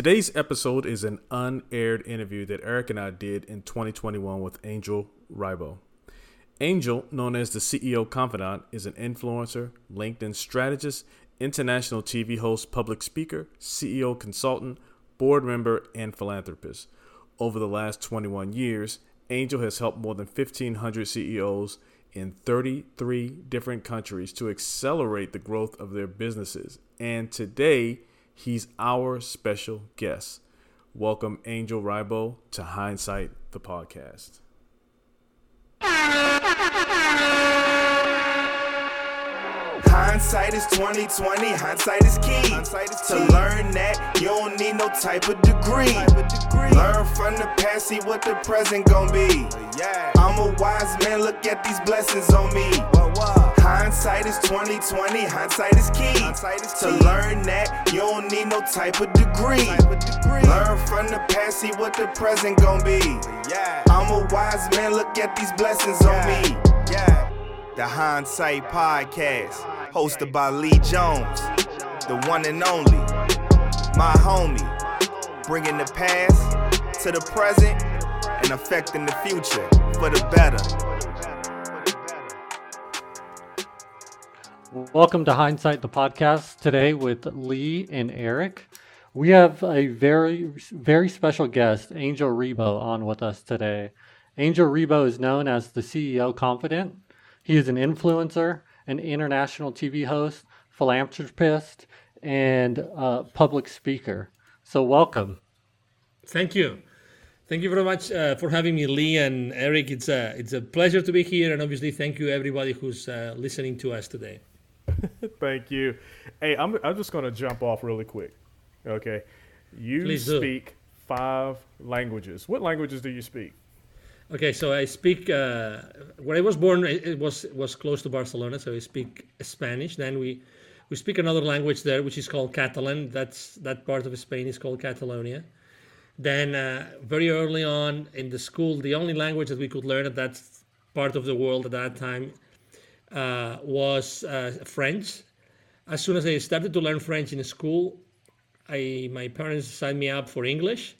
Today's episode is an unaired interview that Eric and I did in 2021 with Angel Ribo. Angel, known as the CEO Confidant, is an influencer, LinkedIn strategist, international TV host, public speaker, CEO consultant, board member, and philanthropist. Over the last 21 years, Angel has helped more than 1,500 CEOs in 33 different countries to accelerate the growth of their businesses. And today, he's our special guest. Welcome, Angel Ribo, to Hindsight, the podcast. Hindsight is 2020, hindsight is key. Hindsight is to learn that you don't need no type of degree. Type of degree. Learn from the past, see what the present gon' be. Yeah. I'm a wise man, look at these blessings on me. What, what? Hindsight is 2020, hindsight is key. Hindsight is to learn that you don't need no type of degree. Type of degree. Learn from the past, see what the present gon' be. Yeah. I'm a wise man, look at these blessings yeah. on me. Yeah. The Hindsight Podcast hosted by Lee Jones, the one and only, my homie, bringing the past to the present and affecting the future for the better. Welcome to Hindsight, the podcast today with Lee and Eric. We have a very, very special guest, Angel Rebo, on with us today. Angel Rebo is known as the CEO Confidant. He is an influencer an international TV host, philanthropist, and uh, public speaker. So, welcome. Thank you. Thank you very much uh, for having me, Lee and Eric. It's a it's a pleasure to be here, and obviously, thank you everybody who's uh, listening to us today. thank you. Hey, I'm I'm just going to jump off really quick. Okay, you Please speak do. five languages. What languages do you speak? Okay, so I speak. Uh, where I was born, it was was close to Barcelona, so I speak Spanish. Then we we speak another language there, which is called Catalan. That's that part of Spain is called Catalonia. Then uh, very early on in the school, the only language that we could learn at that part of the world at that time uh, was uh, French. As soon as I started to learn French in school, I my parents signed me up for English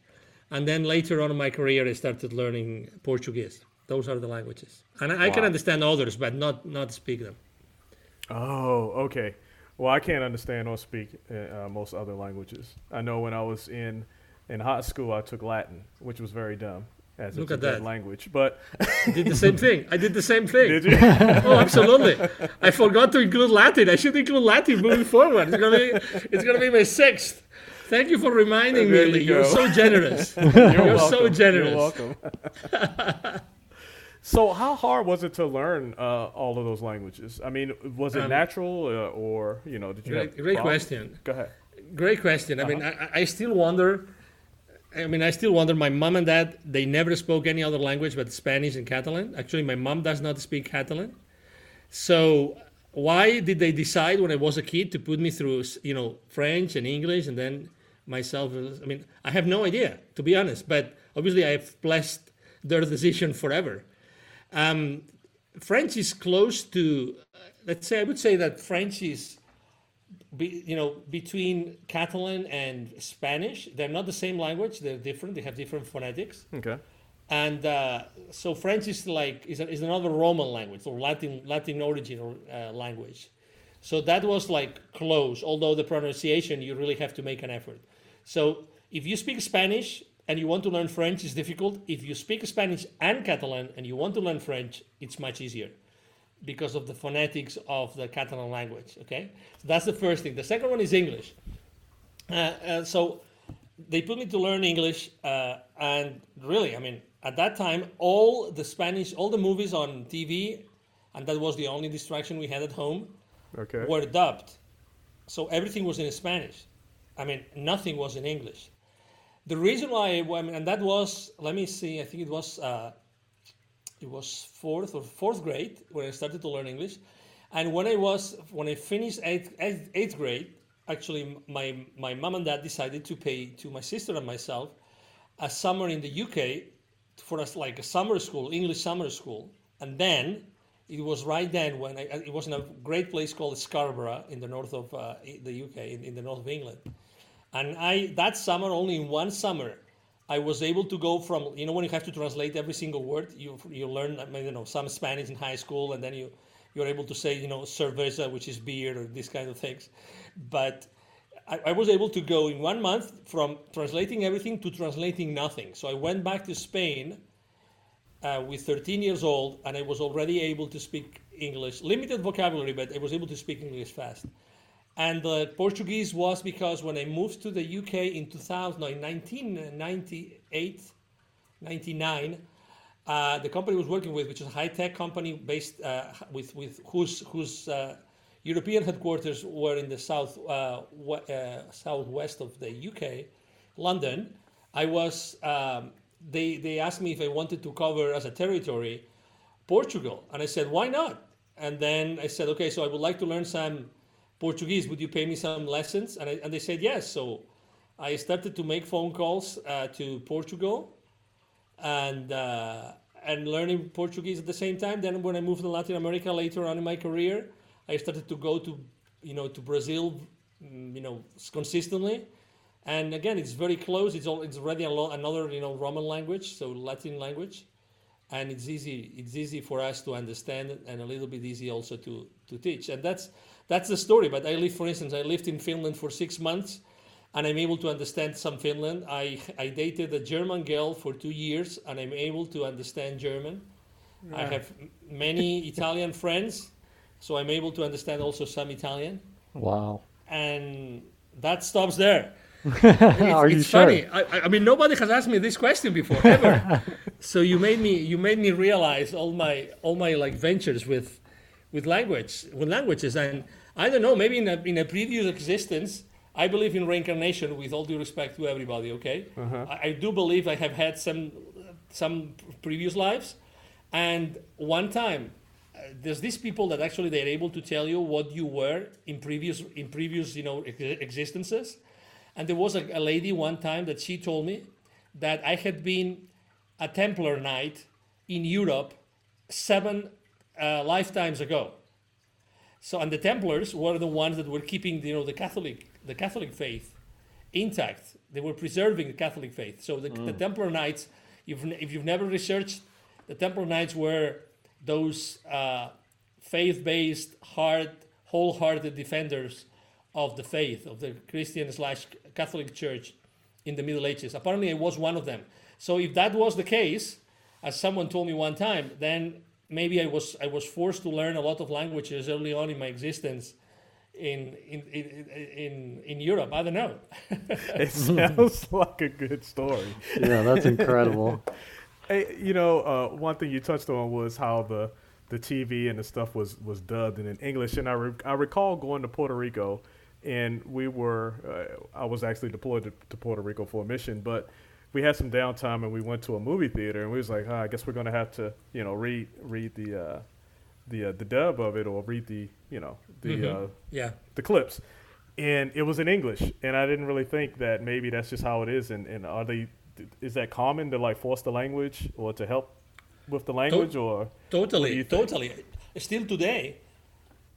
and then later on in my career, I started learning Portuguese. Those are the languages, and I, wow. I can understand others, but not not speak them. Oh, okay. Well, I can't understand or speak uh, most other languages. I know when I was in in high school, I took Latin, which was very dumb as Look at that language. But I did the same thing. I did the same thing. Did you? oh, absolutely. I forgot to include Latin. I should include Latin moving forward. It's gonna be it's gonna be my sixth. Thank you for reminding me, Lee. You are so generous. You're, You're so generous. You're welcome. so, how hard was it to learn uh, all of those languages? I mean, was it um, natural, uh, or you know, did you? Great, great question. Go ahead. Great question. I uh-huh. mean, I, I still wonder. I mean, I still wonder. My mom and dad, they never spoke any other language but Spanish and Catalan. Actually, my mom does not speak Catalan. So, why did they decide when I was a kid to put me through, you know, French and English and then myself. I mean, I have no idea, to be honest, but obviously I've blessed their decision forever. Um, French is close to, let's say, I would say that French is, be, you know, between Catalan and Spanish. They're not the same language. They're different. They have different phonetics. Okay. And uh, so French is like is, a, is another Roman language or Latin Latin origin uh, language. So that was like close. Although the pronunciation, you really have to make an effort. So if you speak Spanish and you want to learn French, it's difficult. If you speak Spanish and Catalan and you want to learn French, it's much easier because of the phonetics of the Catalan language. Okay, so that's the first thing. The second one is English. Uh, uh, so they put me to learn English, uh, and really, I mean, at that time, all the Spanish, all the movies on TV, and that was the only distraction we had at home, okay. were dubbed. So everything was in Spanish. I mean, nothing was in English. The reason why, I mean, and that was, let me see, I think it was, uh, it was fourth or fourth grade when I started to learn English. And when I was, when I finished eighth, eighth, eighth grade, actually my, my mom and dad decided to pay to my sister and myself a summer in the UK for us, like a summer school, English summer school. And then it was right then when I, it was in a great place called Scarborough in the north of uh, the UK, in, in, the north of England. And I that summer, only in one summer, I was able to go from you know when you have to translate every single word, you you learn you know some Spanish in high school, and then you you're able to say you know cerveza, which is beer, or these kind of things. But I, I was able to go in one month from translating everything to translating nothing. So I went back to Spain uh, with 13 years old, and I was already able to speak English, limited vocabulary, but I was able to speak English fast. And the Portuguese was because when I moved to the UK in 2000, no, in 1998, 99, uh, the company I was working with, which is a high tech company based uh, with with whose whose uh, European headquarters were in the south uh, w- uh, southwest of the UK, London. I was um, they they asked me if I wanted to cover as a territory Portugal, and I said why not? And then I said okay, so I would like to learn some Portuguese. Would you pay me some lessons? And, I, and they said yes. So I started to make phone calls uh, to Portugal and uh, and learning Portuguese at the same time. Then when I moved to Latin America later on in my career, I started to go to you know to Brazil, mm, you know consistently. And again, it's very close. It's all, it's already another you know Roman language, so Latin language, and it's easy. It's easy for us to understand and a little bit easy also to to teach. And that's that's the story. But I lived, for instance, I lived in Finland for six months, and I'm able to understand some Finland. I I dated a German girl for two years, and I'm able to understand German. I have many Italian friends, so I'm able to understand also some Italian, Wow. and that stops there. Are you it's sure? funny. I, I- I mean, nobody has asked me this question before ever. so you made me you made me realize all my all my like ventures with with language with languages, and I don't know. Maybe in a in a previous existence, I believe in reincarnation. With all due respect to everybody, okay, I, I do believe I have had some some previous lives, and one time. uh, There's these people that actually they're able to tell you what you were in previous in previous you know ex- existences, and there was a, a lady one time that she told me that I had been a Templar knight in Europe seven uh, lifetimes ago. So, and the Templars were the ones that were keeping, you know, the Catholic, the Catholic faith intact. They were preserving the Catholic faith. So, the, the Templar Knights, if, if you've never researched, the Templar Knights were those uh, faith-based, hard, wholehearted defenders of the faith of the Christian slash Catholic Church in the Middle Ages. Apparently, I was one of them. So, if that was the case, as someone told me one time, then maybe I was I was forced to learn a lot of languages early on in my existence in in in in, in Europe. I don't know. It sounds like a good story. Yeah, that's incredible. Hey, you know, uh, one thing you touched on was how the the TV and the stuff was was dubbed in English, and I re- I recall going to Puerto Rico, and we were uh, I was actually deployed to, to Puerto Rico for a mission, but we had some downtime and we went to a movie theater, and we was like, oh, I guess we're gonna have to you know read read the uh, the uh, the dub of it or read the you know the uh, yeah. the clips, and it was in English, and I didn't really think that maybe that's just how it is, and, and are they is that common to like force the language or to help with the language or Totally, totally. Still today,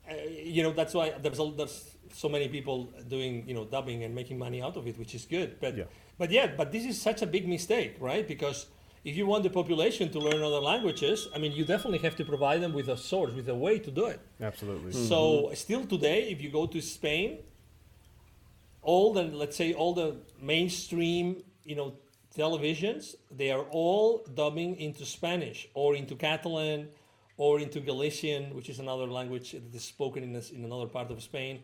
uh, you know, that's why there's a, there's so many people doing you know dubbing and making money out of it, which is good. But Yeah. but yeah, but this is such a big mistake, right? Because if you want the population to learn other languages, I mean, you definitely have to provide them with a source, with a way to do it. absolutely mm-hmm. So still today, if you go to Spain, all the let's say all the mainstream you know televisions, they are all dubbing into Spanish or into Catalan or into Galician, which is another language that is spoken in this, in another part of Spain,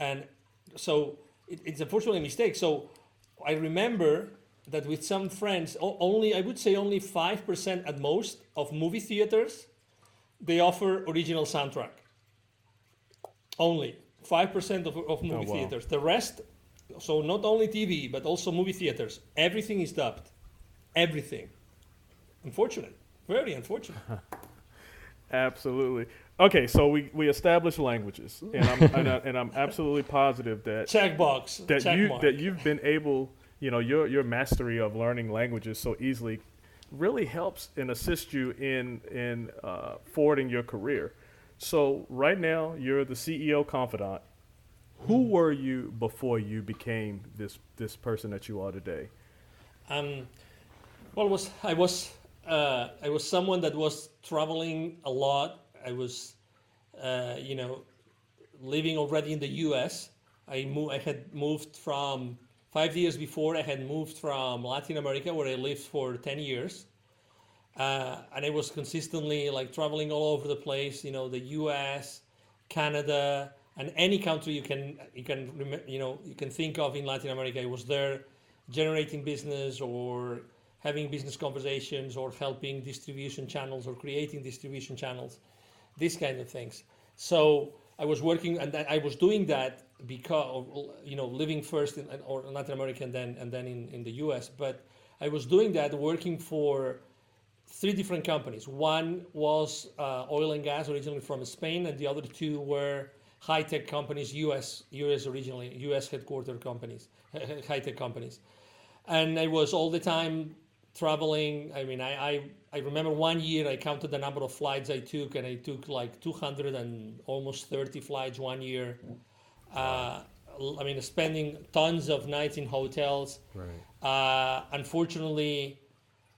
and so it, it's unfortunately a mistake. So I remember that with some friends, only I would say only five percent at most of movie theaters, they offer original soundtrack. Only five percent of, of movie oh, wow. theaters. The rest, so not only TV but also movie theaters, everything is dubbed. Everything. Unfortunate. Very unfortunate. absolutely okay so we we established languages and I'm and, I, and I'm absolutely positive that Check box. that check you mark. that you've been able you know your your mastery of learning languages so easily really helps and assists you in in uh, forwarding your career so right now you're the ceo confidant Who were you before you became this this person that you are today? Um, well, was I was uh, I was someone that was traveling a lot. I was, uh, you know, living already in the U.S. I moved. I had moved from five years before. I had moved from Latin America, where I lived for ten years, uh, and I was consistently like traveling all over the place. You know, the U.S., Canada, and any country you can you can you know you can think of in Latin America. I was there, generating business or having business conversations or helping distribution channels or creating distribution channels, these kind of things. So I was working and I was doing that because you know living first in or Latin America and then and then in, in the US. But I was doing that working for three different companies. One was uh, oil and gas originally from Spain, and the other two were high tech companies, US US originally US headquartered companies, high tech companies. And I was all the time traveling. I mean, I, I, I remember one year I counted the number of flights I took, and I took like 200 and almost 30 flights one year. Uh, I mean, spending tons of nights in hotels. Right. Uh, unfortunately,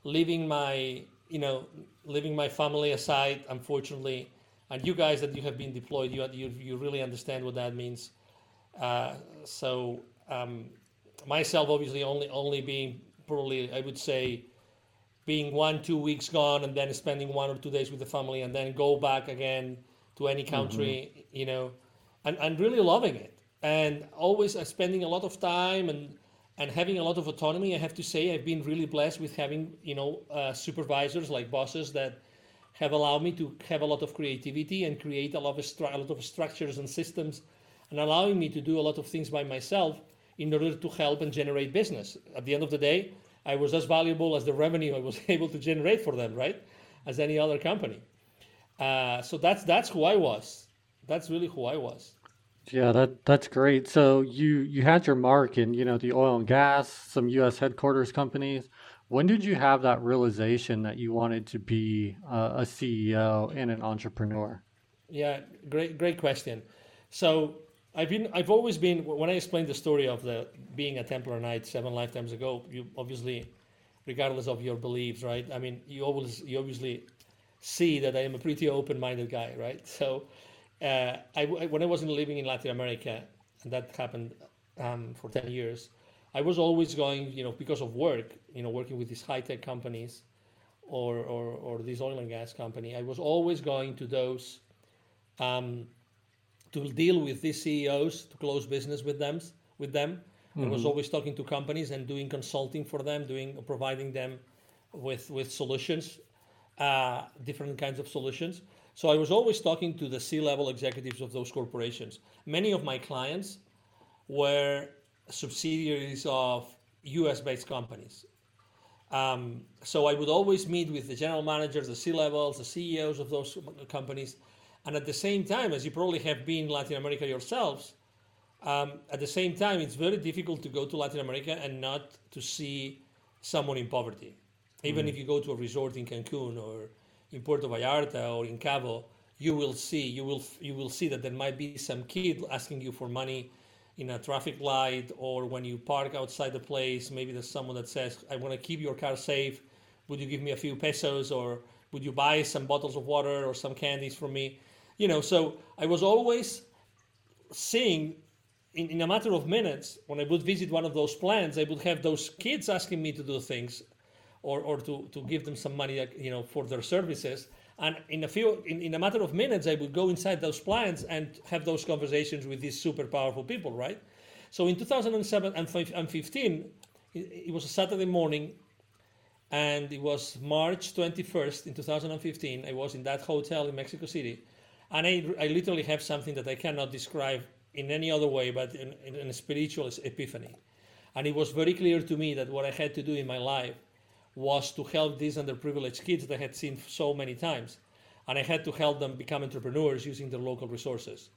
leaving my, you know, leaving my family aside, unfortunately, and you guys that you have been deployed, you you, you really understand what that means. Uh, so um, myself, obviously, only only being probably I would say being one two weeks gone and then spending one or two days with the family and then go back again to any country, mm-hmm. you know, and, and really loving it and always uh, spending a lot of time and and having a lot of autonomy. I have to say I've been really blessed with having you know uh, supervisors like bosses that have allowed me to have a lot of creativity and create a lot of stru- a lot of structures and systems and allowing me to do a lot of things by myself in order to help and generate business. At the end of the day, I was as valuable as the revenue I was able to generate for them, right? As any other company. Uh, so that's that's who I was. That's really who I was. Yeah, that that's great. So you you had your mark in you know the oil and gas, some U.S. headquarters companies. When did you have that realization that you wanted to be uh, a CEO and an entrepreneur? Yeah, great great question. So I've been I've always been when I explained the story of the being a Templar Knight seven lifetimes ago. You obviously, regardless of your beliefs, right? I mean, you always you obviously see that I am a pretty open-minded guy, right? So, uh, I, when I wasn't living in Latin America, and that happened um, for ten years, I was always going, you know, because of work, you know, working with these high-tech companies, or or or this oil and gas company. I was always going to those. Um, to deal with these CEOs to close business with them. With them, mm-hmm. I was mm-hmm. always talking to companies and doing consulting for them, doing providing them with with solutions, uh, different kinds of solutions. So I was always talking to the C-level executives of those corporations. Many of my clients were subsidiaries of U.S.-based companies. Um, so I would always meet with the general managers, the C-levels, the CEOs of those companies, and at the same time, as you probably have been in Latin America yourselves, um, at the same time, it's very difficult to go to Latin America and not to see someone in poverty. Even mm. if you go to a resort in Cancun or in Puerto Vallarta or in Cabo, you will see you will you will see that there might be some kid asking you for money in a traffic light or when you park outside the place. Maybe there's someone that says, "I want to keep your car safe. Would you give me a few pesos or would you buy some bottles of water or some candies for me?" You know, so I was always seeing in, in a matter of minutes when I would visit one of those plants, I would have those kids asking me to do things or, or to, to give them some money, you know, for their services. And in a few, in, in a matter of minutes, I would go inside those plants and have those conversations with these super powerful people, right? So in 2007 and 15, it was a Saturday morning, and it was March 21st in 2015. I was in that hotel in Mexico City, and I, I literally have something that I cannot describe in any other way but in, in, in a spiritual epiphany. And it was very clear to me that what I had to do in my life was to help these underprivileged kids that I had seen so many times. And I had to help them become entrepreneurs using their local resources.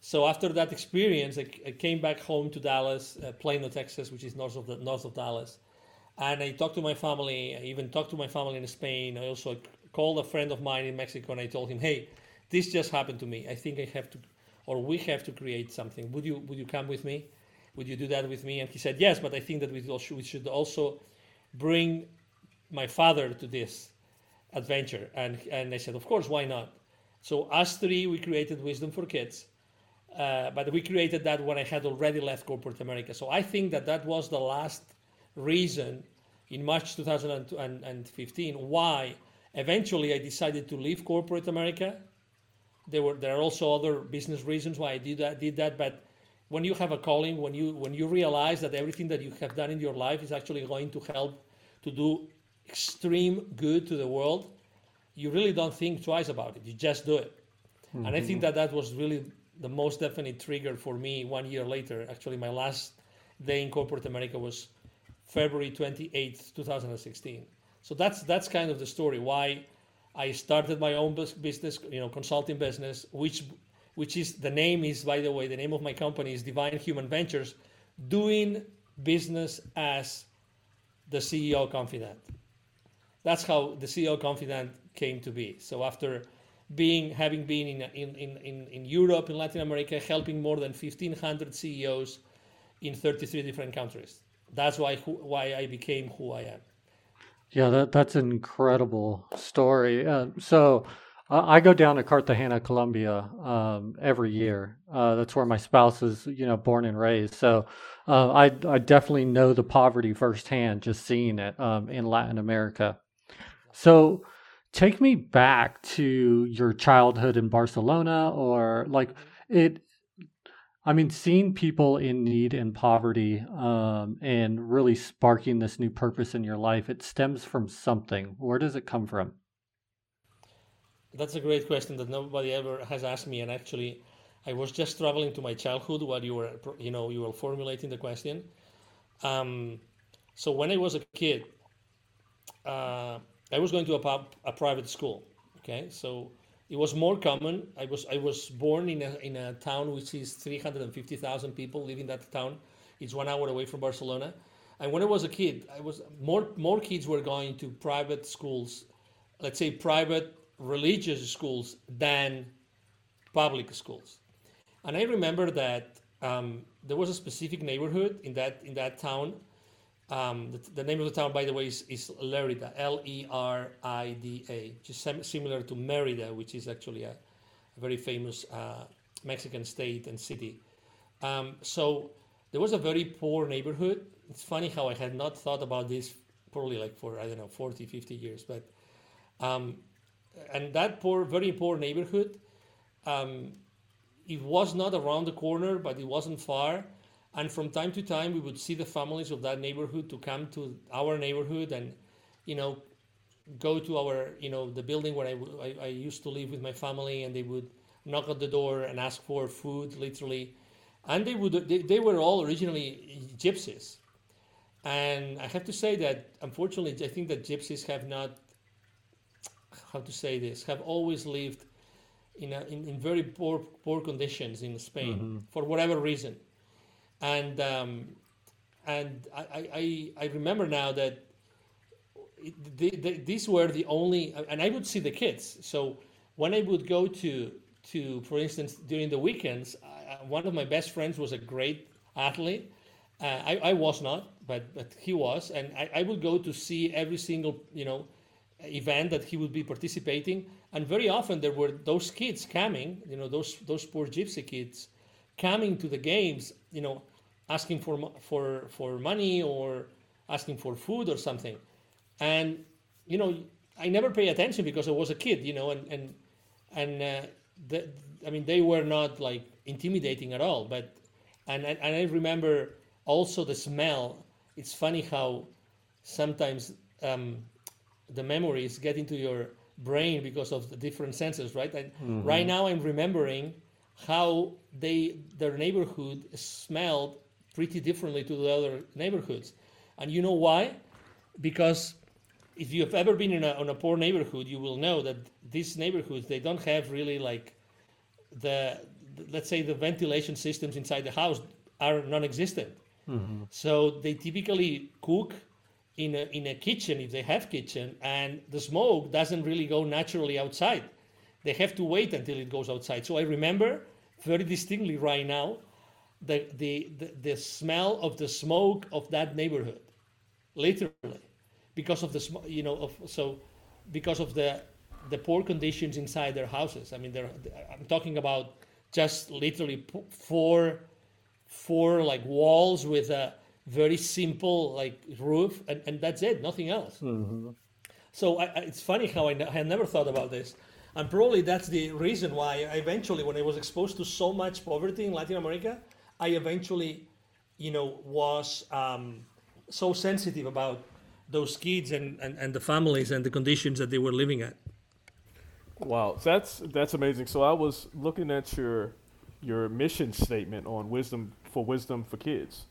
So after that experience, I, I came back home to Dallas, uh, Plano, Texas, which is north of the, north of Dallas, and I talked to my family. I even talked to my family in Spain. I also called a friend of mine in Mexico, and I told him, "Hey, this just happened to me. I think I have to or we have to create something. Would you would you come with me? Would you do that with me? And he said yes, but I think that we we should also bring my father to this adventure. And and I said, of course, why not? So us three, we created Wisdom for Kids. Uh, but we created that when I had already left corporate America. So I think that that was the last reason in March 2015 why eventually I decided to leave corporate America. There were there are also other business reasons why I did that. Did that, but when you have a calling, when you when you realize that everything that you have done in your life is actually going to help to do extreme good to the world, you really don't think twice about it. You just do it. Mm-hmm. And I think that that was really the most definite trigger for me one year later. Actually, my last day in corporate America was February 28th, 2016. So that's that's kind of the story why I started my own business, you know, consulting business, which which is the name is by the way the name of my company is Divine Human Ventures, doing business as the CEO confidant. That's how the CEO confidant came to be. So after being having been in, in, in, in Europe, in Latin America, helping more than 1,500 CEOs in 33 different countries. That's why why I became who I am. Yeah, that that's an incredible story. Uh, so uh, I go down to Cartagena, Colombia, um, every year. Uh, that's where my spouse is, you know, born and raised. So uh, I I definitely know the poverty firsthand, just seeing it um, in Latin America. So take me back to your childhood in Barcelona, or like it I mean, seeing people in need and poverty um, and really sparking this new purpose in your life, it stems from something. Where does it come from? That's a great question that nobody ever has asked me. And actually, I was just traveling to my childhood while you were, you know, you were formulating the question. Um, so when I was a kid, uh, I was going to a, a private school. Okay, so it was more common. I was I was born in a in a town which is 350,000 people live in that town. It's one hour away from Barcelona. And when I was a kid, I was more more kids were going to private schools, let's say private religious schools than public schools. And I remember that um, there was a specific neighborhood in that in that town um, the, the, name of the town, by the way, is, is Lerida, L E R I D A, which is sem- similar to Merida, which is actually a, a very famous uh, Mexican state and city. Um, so there was a very poor neighborhood. It's funny how I had not thought about this probably like for, I don't know, 40, 50 years. But, um, and that poor, very poor neighborhood, um, it was not around the corner, but it wasn't far and from time to time we would see the families of that neighborhood to come to our neighborhood and you know go to our you know the building where I, I, I, used to live with my family and they would knock at the door and ask for food literally. And they would they, they were all originally gypsies. And i have to say that unfortunately i think that gypsies have not how to say this have always lived in, a, in, in very poor poor conditions in spain mm-hmm. for whatever reason and um, and I, I, I remember now that the, the, these were the only and I would see the kids. So when I would go to to for instance during the weekends, uh, one of my best friends was a great athlete. Uh, I, I was not, but but he was, and I, I would go to see every single you know event that he would be participating, and very often there were those kids coming, you know those those poor gypsy kids coming to the games, you know, asking for for for money or asking for food or something, and you know, I never pay attention because I was a kid, you know, and and and uh, the, I mean, they were not like intimidating at all, but and and I remember also the smell. It's funny how sometimes um, the memories get into your brain because of the different senses, right? Mm-hmm. Right now, I'm remembering how they their neighborhood smelled pretty differently to the other neighborhoods. And you know why? Because if you have ever been in a, in a poor neighborhood, you will know that these neighborhoods they don't have really like the let's say the ventilation systems inside the house are non-existent. Mm-hmm. So they typically cook in a, in a kitchen if they have kitchen, and the smoke doesn't really go naturally outside they have to wait until it goes outside. So I remember very distinctly right now the, the, the, the smell of the smoke of that neighborhood, literally, because of the sm- you know of so because of the the poor conditions inside their houses. I mean, they're, I'm talking about just literally four four like walls with a very simple like roof, and, and that's it, nothing else. Mm-hmm. So I, I, it's funny how I, I had never thought about this. And probably that's the reason why I eventually, when I was exposed to so much poverty in Latin America, I eventually, you know, was um, so sensitive about those kids and, and, and the families and the conditions that they were living at. Wow, that's that's amazing. So I was looking at your your mission statement on wisdom for wisdom for kids,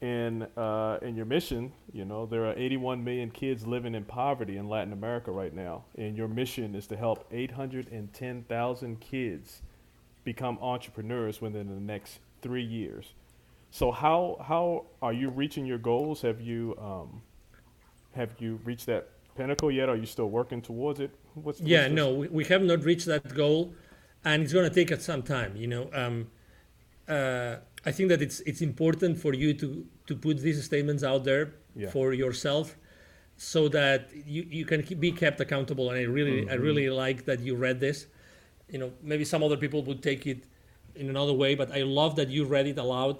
and uh, in your mission, you know, there are 81 million kids living in poverty in Latin America right now, and your mission is to help 810,000 kids become entrepreneurs within the next three years. So how how are you reaching your goals? Have you um, have you reached that pinnacle yet? Are you still working towards it? What's Yeah, what's no, we, we have not reached that goal, and it's going to take us some time. You know, um, uh, I think that it's it's important for you to to put these statements out there Yeah. for yourself, so that you, you can keep, be kept accountable. And I really I really like that you read this. You know, maybe some other people would take it in another way, but I love that you read it aloud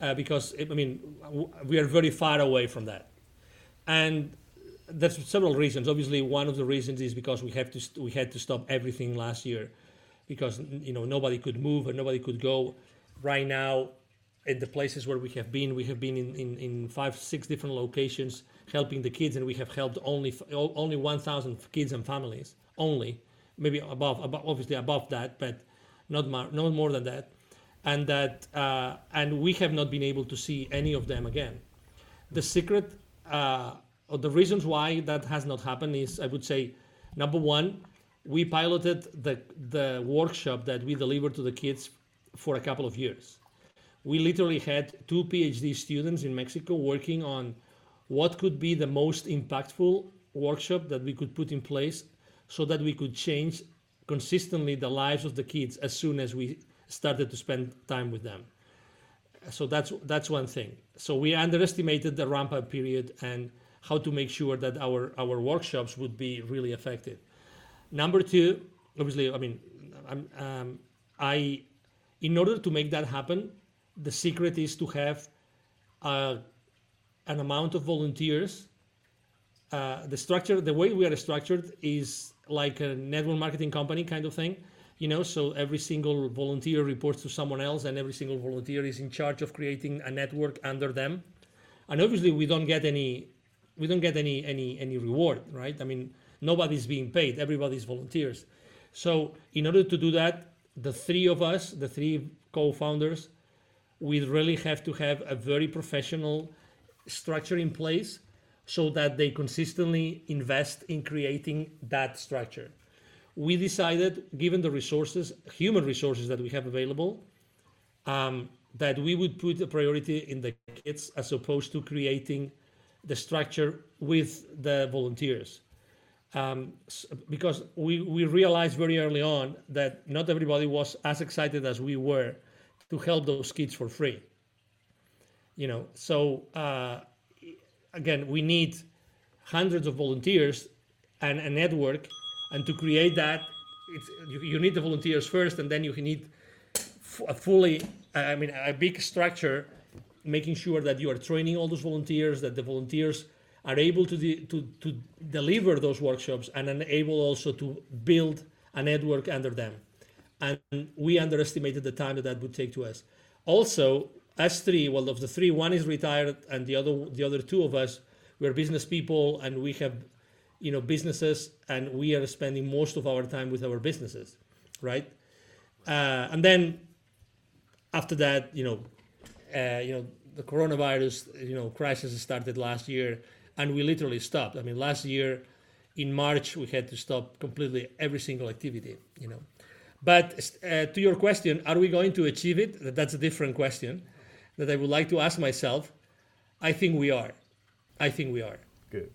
uh, because I mean w- we are very far away from that, and there's several reasons. Obviously, one of the reasons is because we have to st- we had to stop everything last year, because you know nobody could move and nobody could go. Right now, in the places where we have been, we have been in, in, in five six different locations helping the kids, and we have helped only only 1,000 kids and families only, maybe above, above obviously above that, but not more, no more than that, and that uh, and we have not been able to see any of them again. The secret, uh, or the reasons why that has not happened is, I would say, number one, we piloted the the workshop that we delivered to the kids for a couple of years. We literally had two PhD students in Mexico working on what could be the most impactful workshop that we could put in place so that we could change consistently the lives of the kids as soon as we started to spend time with them so that's that's one thing. So we underestimated the ramp up period and how to make sure that our our workshops would be really effective. Number two, obviously, I mean, um, I in order to make that happen, the secret is to have uh, an amount of volunteers. Uh, the structure, the way we are structured, is like a network marketing company kind of thing you know so every single volunteer reports to someone else and every single volunteer is in charge of creating a network under them. And obviously we don't get any we don't get any any any reward right? I mean nobody's being paid. Everybody's volunteers. So in order to do that the three of us the three co-founders we really have to have a very professional structure in place so that they consistently invest in creating that structure we decided, given the resources, human resources that we have available, um, that we would put a priority in the kids as opposed to creating the structure with the volunteers. Um, because we, we realized very early on that not everybody was as excited as we were to help those kids for free. You know, so uh, again, we need hundreds of volunteers and a network and to create that it's, you, you need the volunteers first and then you need a fully i mean a big structure making sure that you are training all those volunteers that the volunteers are able to, de- to, to deliver those workshops and then able also to build a network under them. And we underestimated the time that that would take to us. Also us three well of the three one is retired and the other the other two of us we're business people and we have you know businesses and we are spending most of our time with our businesses right? Uh, and then after that you know uh, you know the coronavirus you know crisis started last year and we literally stopped. I mean last year in march we had to stop completely every single activity you know. But uh, to your question are we going to achieve it? That's a different question that i would like to ask myself. I think we are. I think we are. Good.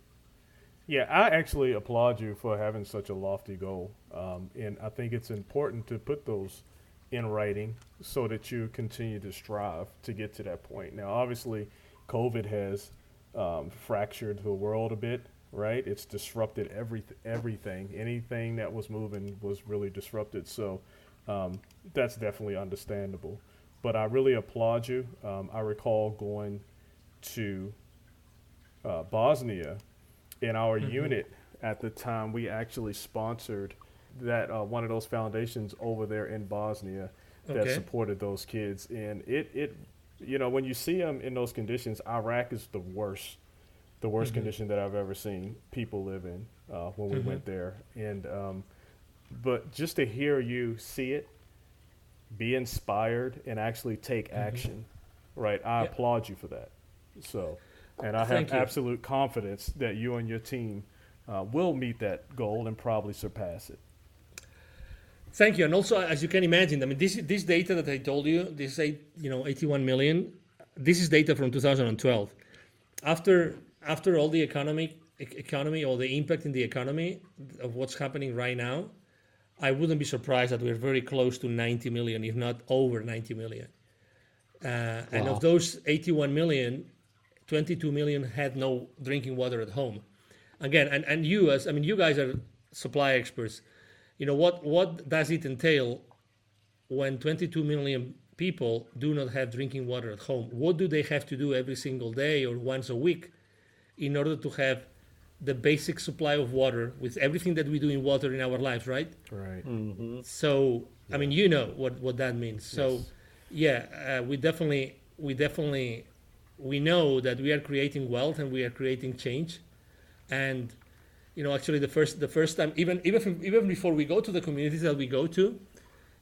Yeah, I actually applaud you for having such a lofty goal, um, and I think it's important to put those in writing so that you continue to strive to get to that point. Now, obviously, COVID has um, fractured the world a bit, right? It's disrupted every, everything. Anything that was moving was really disrupted. So um, that's definitely understandable. But I really applaud you. Um, I recall going to uh, Bosnia in our Mm-hmm. unit at the time. We actually sponsored that uh, one of those foundations over there in Bosnia that Okay. supported those kids. And it, it, you know, when you see them in those conditions, Iraq is the worst, the Mm-hmm. worst condition that I've ever seen people live in uh, when we Mm-hmm. went there. And um, but just to hear you see it, be inspired, and actually take action, right? I Mm-hmm. Applaud you for that. So, and I have you. absolute confidence that you and your team uh, will meet that goal and probably surpass it. Thank you. And also, as you can imagine, I mean, this this data that I told you, this eight, you know, 81 million, this is data from 2012. After after all the economic economy or the impact in the economy of what's happening right now, I wouldn't be surprised that we're very close to 90 million, if not over 90 million. Uh, And of those 81 million, 22 million had no drinking water at home. Again, and, and you as I mean, you guys are supply experts. You know what what does it entail when 22 million people do not have drinking water at home? What do they have to do every single day or once a week in order to have the basic supply of water with everything that we do in water in our lives, right? Right. So I mean, you know what what that means. So Yes. yeah, uh, we definitely we definitely we know that we are creating wealth and we are creating change, and you know actually the first the first time even even from, even before we go to the communities that we go to,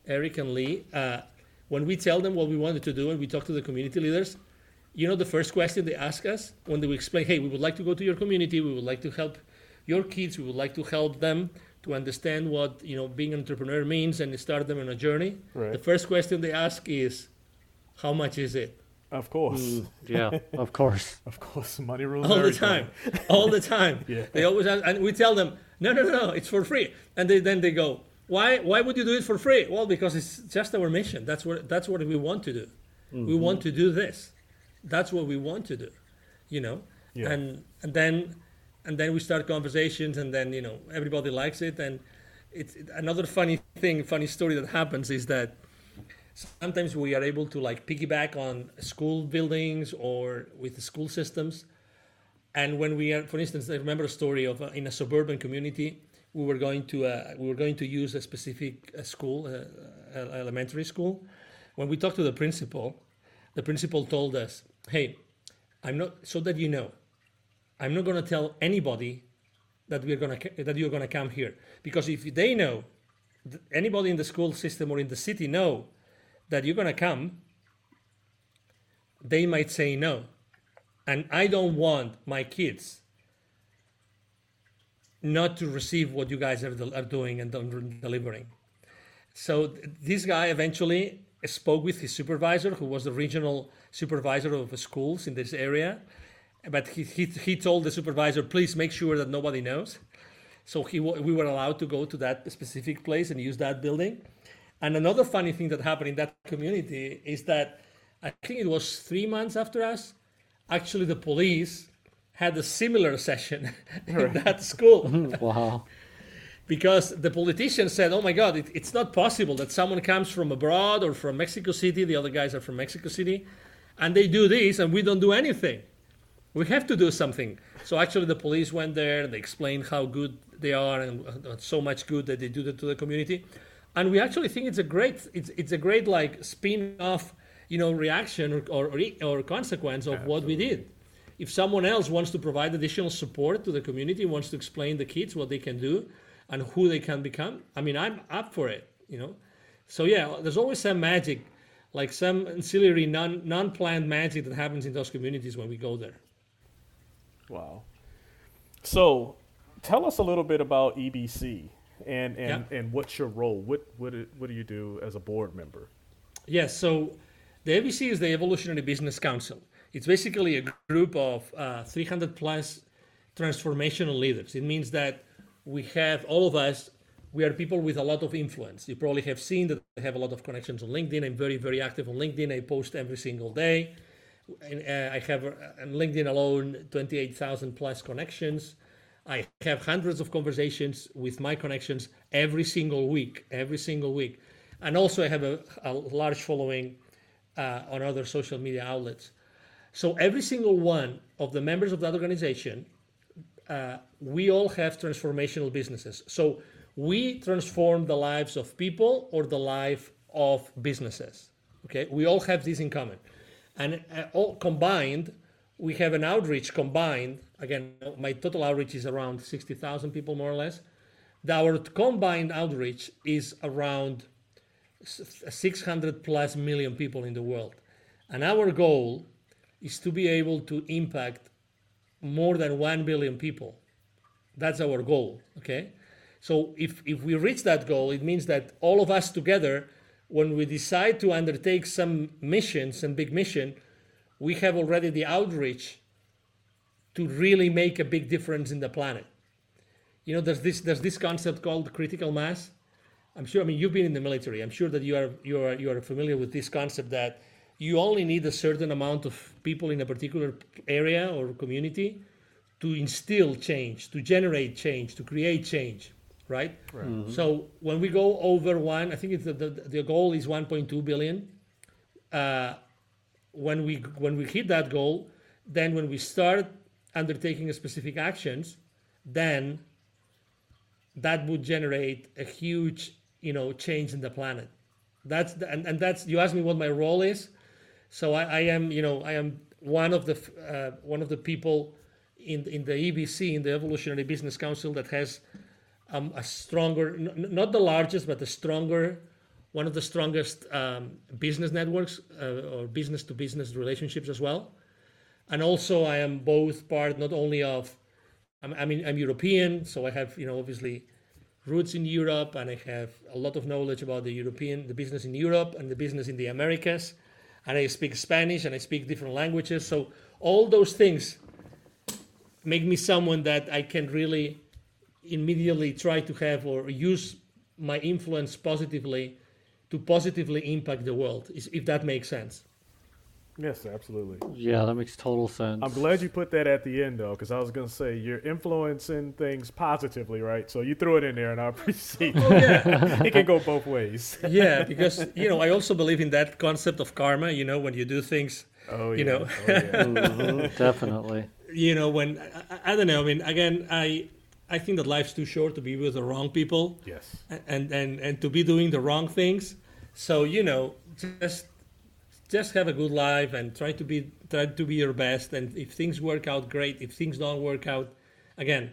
Eric and Lee, uh, when we tell them what we wanted to do and we talk to the community leaders, you know the first question they ask us when they explain, hey, we would like to go to your community, we would like to help your kids, we would like to help them to understand what you know being an entrepreneur means and start them on a journey. Right. The first question they ask is, how much is it? Of course. Mm, yeah, of course. Of course. Money rules all the time, all the time. Yeah. They always ask, and we tell them, no, no, no, it's for free. And they, then they go, why? Why would you do it for free? Well, because it's just our mission. That's what that's what we want to do. We want to do this. That's what we want to do. You know, Yeah. and and then and then we start conversations, and then you know everybody likes it. And it's another funny thing, funny story that happens is that sometimes we are able to like piggyback on school buildings or with the school systems. And when we are for instance i remember a story of uh, in a suburban community we were going to uh, we were going to use a specific uh, school uh, uh, elementary school. When we talked to the principal the principal told us hey i'm not so that you know i'm not going to tell anybody that we're going to that you're going to come here. Because if they know anybody in the school system or in the city know that you're going to come they might say no and I don't want my kids not to receive what you guys are, doing and del- delivering. So th- this guy eventually spoke with his supervisor, who was the regional supervisor of schools in this area. But he, he, he told the supervisor, please make sure that nobody knows. So he, we were allowed to go to that specific place and use that building. And another funny thing that happened in that community is that I think it was three months after us, actually the police had a similar session in that school Wow. because the politicians said, "Oh my God, it, it's not possible that someone comes from abroad or from Mexico City. The other guys are from Mexico City, and they do this, and we don't do anything. We have to do something." So actually, the police went there and they explained how good they are and uh, so much good that they do that to the community, and we actually think it's a great, it's it's a great like spin-off, you know, reaction or or, or consequence of what we did if someone else wants to provide additional support to the community, wants to explain the kids what they can do and who they can become, I mean, I'm up for it, you know. So yeah, there's always some magic, like some ancillary non non-planned magic that happens in those communities when we go there. Wow. So, tell us a little bit about EBC and and, Yeah. and what's your role? What what do- what do you do as a board member? Yes, so the EBC is the Evolutionary Business Council. It's basically a group of uh, 300 plus transformational leaders. It means that we have all of us we are people with a lot of influence. You probably have seen that I have a lot of connections on LinkedIn. I'm very, very active on LinkedIn. I post every single day. And, uh, I have uh, on LinkedIn alone 28,000 plus connections. I have hundreds of conversations with my connections every single week, every single week. And also, I have a, a large following uh, on other social media outlets. So, every single one of the members of that organization, uh, we all have transformational businesses. So, we transform the lives of people or the life of businesses. Okay, we all have this in common. And uh, all combined, we have an outreach combined. Again, my total outreach is around 60,000 people, more or less. Our combined outreach is around 600 plus million people in the world. And our goal is to be able to impact more than 1 billion people. That's our goal, okay? So if, if we reach that goal, it means that all of us together, when we decide to undertake some mission, some big mission, we have already the outreach to really make a big difference in the planet. You know, there's this there's this concept called critical mass. I'm sure. I mean, you've been in the military. I'm sure that you are you are you are familiar with this concept that you only need a certain amount of people in a particular area or community to instill change, to generate change, to create change, right? right. Mm-hmm. So when we go over one, I think it's the, the, the goal is 1.2 billion. Uh, when we when we hit that goal, then when we start undertaking specific actions, then that would generate a huge you know change in the planet. That's the, and, and that's you asked me what my role is. So I, I am you know I am one of the uh, one of the people in in the EBC in the Evolutionary Business Council that has um, a stronger n- not the largest but the stronger one of the strongest um, business networks uh, or business to business relationships as well. And also, I am both part not only of, I'm, I mean, I'm European, so I have, you know, obviously roots in Europe and I have a lot of knowledge about the European, the business in Europe and the business in the Americas. And I speak Spanish and I speak different languages. So all those things make me someone that I can really immediately try to have or use my influence positively to positively impact the world, if that makes sense. Yes, absolutely. Yeah, that makes total sense. I'm glad you put that at the end, though, because I was going to say you're influencing things positively, right? So you threw it in there, and I appreciate it. Oh, yeah. it can go both ways. yeah, because, you know, I also believe in that concept of karma, you know, when you do things, oh, yeah. you know. Oh, yeah. mm-hmm, definitely. You know, when, I, I don't know, I mean, again, I, I think that life's too short to be with the wrong people. Yes. And and and to be doing the wrong things. So you know, just just have a good life and try to be try to be your best. And if things work out, great. If things don't work out, again,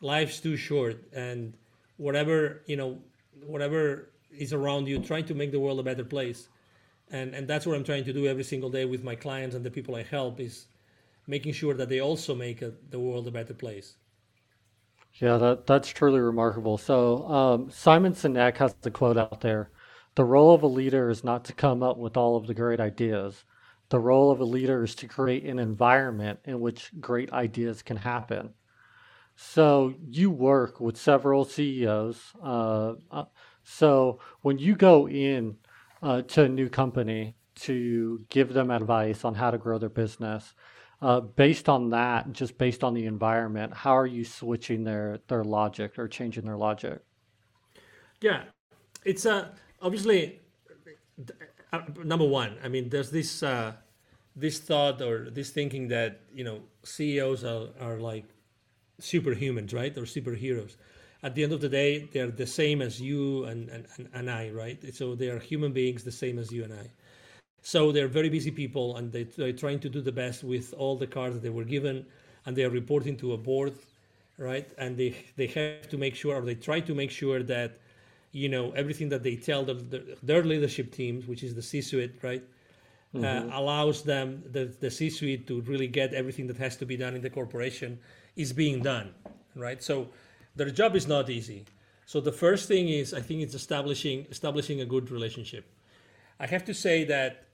life's too short. And whatever you know, whatever is around you, trying to make the world a better place. And and that's what I'm trying to do every single day with my clients and the people I help is making sure that they also make a, the world a better place. Yeah, that, that's truly remarkable. So, um, Simon Sinek has the quote out there The role of a leader is not to come up with all of the great ideas. The role of a leader is to create an environment in which great ideas can happen. So, you work with several CEOs. Uh, uh, so, when you go in uh, to a new company to give them advice on how to grow their business, uh, based on that, just based on the environment, how are you switching their their logic or changing their logic? Yeah, it's uh, obviously uh, number one. I mean, there's this uh, this thought or this thinking that you know CEOs are, are like superhumans, right, or superheroes. At the end of the day, they're the same as you and, and, and I, right? So they are human beings, the same as you and I. So they're very busy people, and they, they're trying to do the best with all the cards that they were given, and they are reporting to a board, right? And they they have to make sure, or they try to make sure that, you know, everything that they tell the, the, their leadership teams, which is the C-suite, right, uh, mm-hmm. uh, allows them the the C-suite to really get everything that has to be done in the corporation is being done, right? So their job is not easy. So the first thing is, I think, it's establishing establishing a good relationship. I have to say that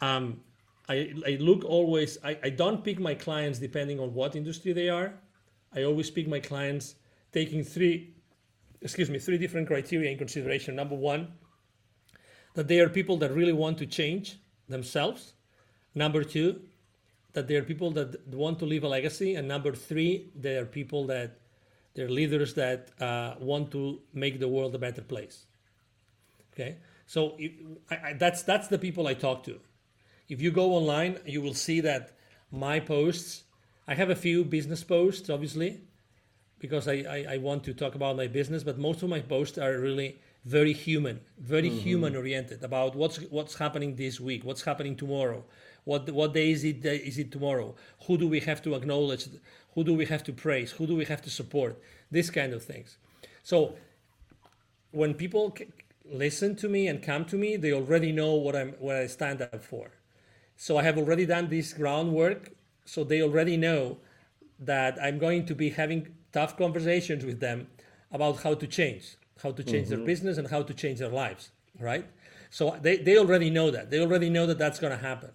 um, I, I look always, I, I don't pick my clients depending on what industry they are. I always pick my clients taking three excuse me, three different criteria in consideration. Number one, that they are people that really want to change themselves. Number two, that they are people that want to leave a legacy. And number three, they are people that they're leaders that uh, want to make the world a better place. Okay, so I, I, that's that's the people I talk to. If you go online, you will see that my posts. I have a few business posts, obviously, because I, I, I want to talk about my business, but most of my posts are really very human, very mm-hmm. human oriented about what's what's happening this week, what's happening tomorrow, what what day is it is it tomorrow, who do we have to acknowledge, who do we have to praise, who do we have to support, this kind of things. So when people listen to me and come to me, they already know what I'm what I stand up for. So I have already done this groundwork, so they already know that I'm going to be having tough conversations with them about how to change, how to change mm-hmm. their business and how to change their lives, right? So they, they already know that. They already know that that's going to happen.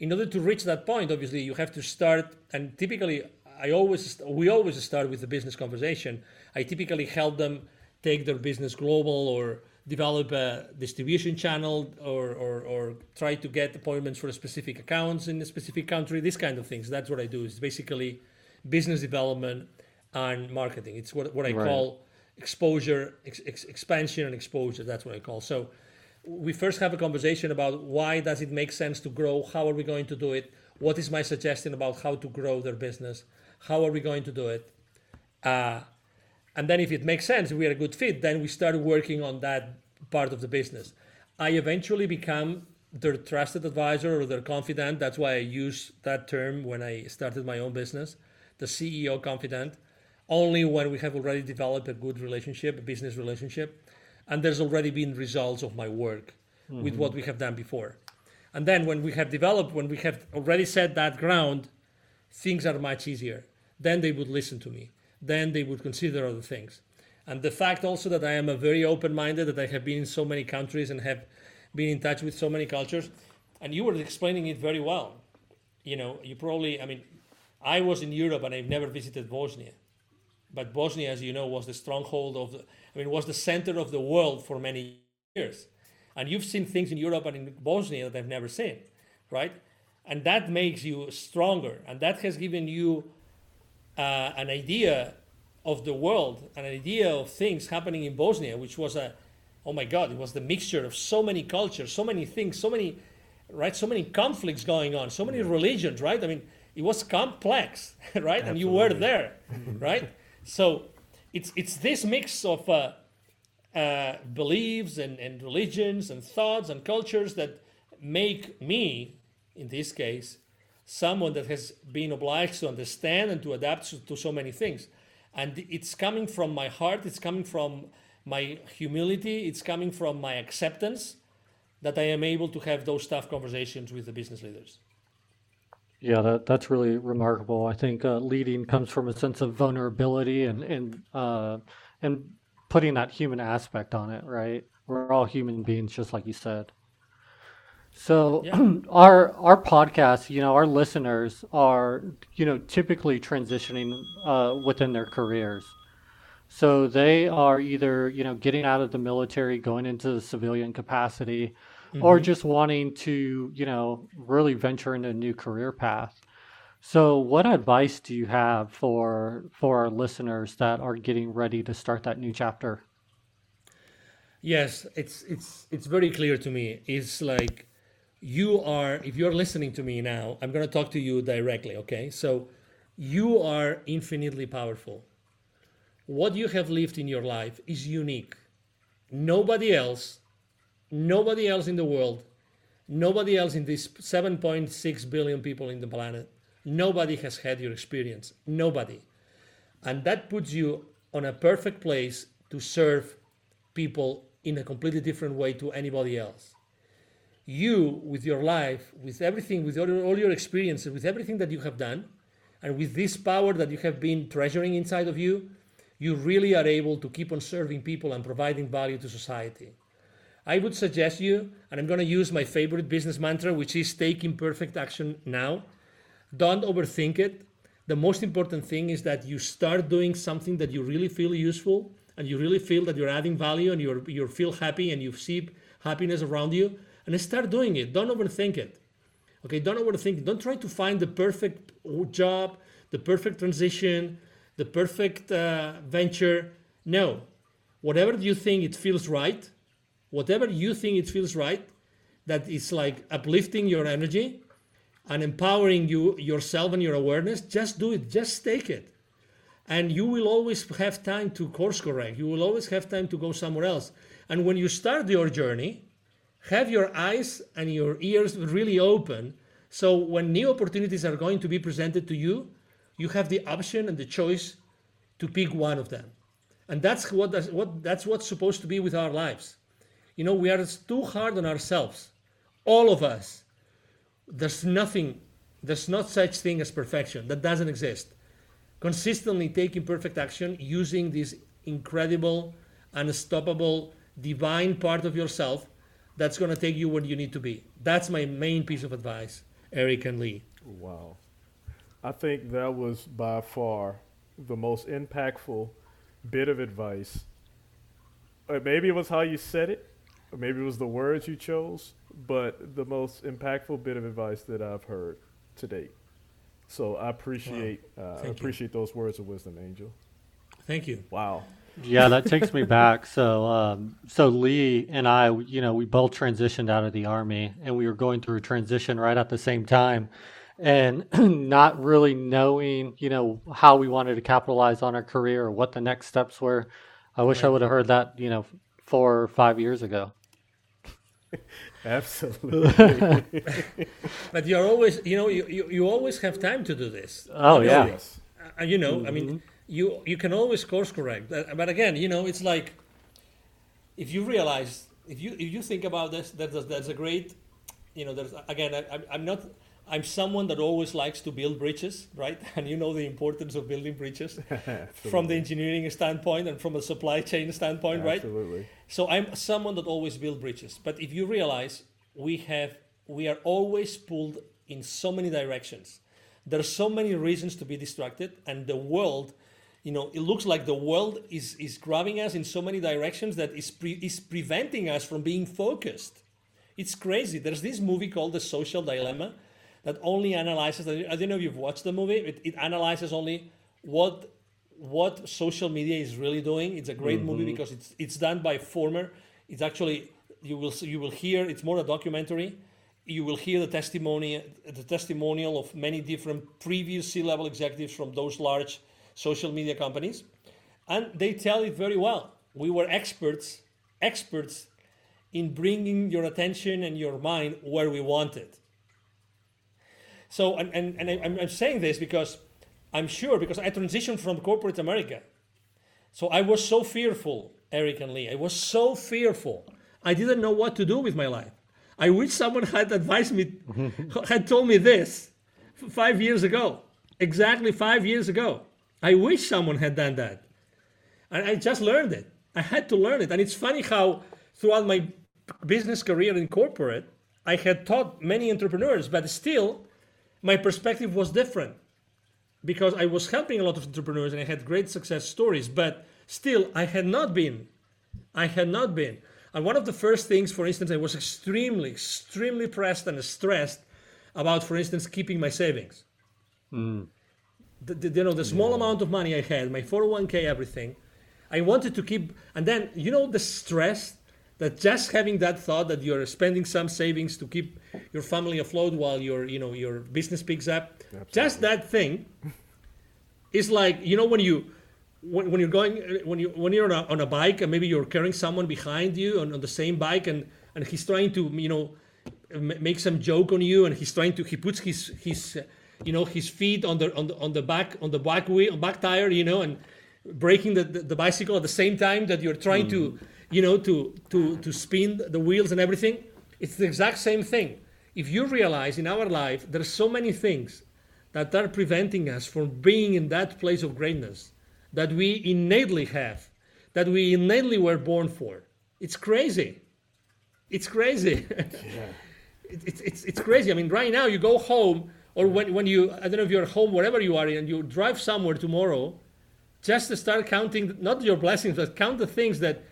In order to reach that point, obviously, you have to start, and typically, I always we always start with the business conversation. I typically help them take their business global or develop a distribution channel or, or, or try to get appointments for specific accounts in a specific country, these kind of things. That's what I do. It's basically business development and marketing. It's what, what I right. call exposure, ex, ex, expansion and exposure. That's what I call. So we first have a conversation about why does it make sense to grow? How are we going to do it? What is my suggestion about how to grow their business? How are we going to do it? Uh, and then if it makes sense, we are a good fit, then we start working on that part of the business. I eventually become their trusted advisor or their confidant. That's why I use that term when I started my own business, the CEO confidant only when we have already developed a good relationship, a business relationship, and there's already been results of my work mm-hmm. with what we have done before. And then when we have developed, when we have already set that ground, things are much easier. Then they would listen to me. Then they would consider other things. And the fact also that I am a very open minded, that I have been in so many countries and have been in touch with so many cultures, and you were explaining it very well. You know, you probably, I mean, I was in Europe and I've never visited Bosnia but Bosnia, as you know, was the stronghold of the, I mean, was the center of the world for many years. And you've seen things in Europe and in Bosnia that I've never seen, right? And that makes you stronger. And that has given you uh, an idea of the world, an idea of things happening in Bosnia, which was a, oh my God, it was the mixture of so many cultures, so many things, so many, right? So many conflicts going on, so many religions, right? I mean, it was complex, right? Absolutely. And you were there, right? So it's it's this mix of uh, uh, beliefs and, and religions and thoughts and cultures that make me, in this case, someone that has been obliged to understand and to adapt to, to so many things. And it's coming from my heart, it's coming from my humility, it's coming from my acceptance that I am able to have those tough conversations with the business leaders. Yeah, that, that's really remarkable. I think uh, leading comes from a sense of vulnerability and and uh, and putting that human aspect on it. Right, we're all human beings, just like you said. So yeah. our our podcast, you know, our listeners are you know typically transitioning uh, within their careers. So they are either you know getting out of the military, going into the civilian capacity, mm-hmm. or just wanting to, you know, really venture into a new career path. So, what advice do you have for for our listeners that are getting ready to start that new chapter? Yes, it's it's it's very clear to me. It's like you are if you're listening to me now, I'm going to talk to you directly, okay? So, you are infinitely powerful. What you have lived in your life is unique. Nobody else Nobody else in the world, nobody else in these 7.6 billion people in the planet, nobody has had your experience. Nobody. And that puts you on a perfect place to serve people in a completely different way to anybody else. You, with your life, with everything, with all, all your experiences, with everything that you have done, and with this power that you have been treasuring inside of you, you really are able to keep on serving people and providing value to society. I would suggest you, and I'm going to use my favorite business mantra, which is take imperfect action now. Don't overthink it. The most important thing is that you start doing something that you really feel useful and you really feel that you're adding value and you're you feel happy and you see happiness around you and start doing it. Don't overthink it. Okay don't overthink it. Don't try to find the perfect job the perfect transition the perfect uh, venture. No. Whatever you think it feels right whatever you think it feels right that is like uplifting your energy and empowering you yourself and your awareness just do it. Just take it. And you will always have time to course correct. You will always have time to go somewhere else. And when you start your journey have your eyes and your ears really open. So when new opportunities are going to be presented to you you have the option and the choice to pick one of them. And that's what that's what that's what's supposed to be with our lives you know we are too hard on ourselves all of us. There's nothing there's not such thing as perfection. That doesn't exist. Consistently taking perfect action using this incredible unstoppable divine part of yourself that's going to take you where you need to be. That's my main piece of advice eric and lee. Wow. I think that was by far the most impactful bit of advice. Uh, maybe it was how you said it maybe it was the words you chose but the most impactful bit of advice that I've heard to date. So I appreciate wow. uh, I appreciate you. those words of wisdom, Angel. Thank you. Wow. Yeah, that takes me back. So, um, so Lee and I, you know, we both transitioned out of the army, and we were going through a transition right at the same time, and not really knowing, you know, how we wanted to capitalize on our career or what the next steps were. I wish right. I would have heard that, you know, four or five years ago. Absolutely. but you're always, you know, you, you, you, always have time to do this. Oh, yeah. Yes. Uh, you know, mm-hmm. I mean, mm-hmm. you, you can always course correct. But, but again, you know, it's like if you realize, if you, if you think about this, that, that's a great, you know, there's, again, I, I'm not, I'm someone that always likes to build bridges, right? And you know the importance of building bridges from the engineering standpoint and from a supply chain standpoint, right? Absolutely. So I'm someone that always builds bridges. But if you realize we have we are always pulled in so many directions. There are so many reasons to be distracted and the world you know it looks like the world is is grabbing us in so many directions that is pre- is preventing us from being focused it's crazy there's this movie called the social dilemma that only analyzes. I don't know if you've watched the movie. It, it analyzes only what what social media is really doing. It's a great mm-hmm. movie because it's it's done by former. It's actually you will you will hear. It's more a documentary. You will hear the testimony the testimonial of many different previous C-level executives from those large social media companies, and they tell it very well. We were experts experts in bringing your attention and your mind where we wanted so, and, and, and I, I'm saying this because I'm sure, because I transitioned from corporate America. So I was so fearful, Eric and Lee. I was so fearful. I didn't know what to do with my life. I wish someone had advised me, had told me this five years ago, exactly five years ago. I wish someone had done that. And I just learned it. I had to learn it. And it's funny how throughout my business career in corporate, I had taught many entrepreneurs, but still, my perspective was different because I was helping a lot of entrepreneurs and I had great success stories, but still I had not been. I had not been. And one of the first things, for instance, I was extremely, extremely pressed and stressed about, for instance, keeping my savings. Mm. The, the, you know, the small yeah. amount of money I had, my 401k, everything, I wanted to keep. And then, you know, the stress that just having that thought that you're spending some savings to keep your family afloat while your you know your business picks up Absolutely. just that thing is like you know when you when, when you're going when you when you're on a, on a bike and maybe you're carrying someone behind you on, on the same bike and and he's trying to you know make some joke on you and he's trying to he puts his his you know his feet on the on the on the back on the back wheel back tire you know and braking the, the, the bicycle at the same time that you're trying mm. to you know, to, to, to spin the wheels and everything. It's the exact same thing. If you realize in our life, there are so many things that are preventing us from being in that place of greatness that we innately have, that we innately were born for. It's crazy. It's crazy. yeah. it, it's, it's, it's crazy. I mean, right now you go home, or when, when you, I don't know if you're home, wherever you are, and you drive somewhere tomorrow, just to start counting not your blessings, but count the things that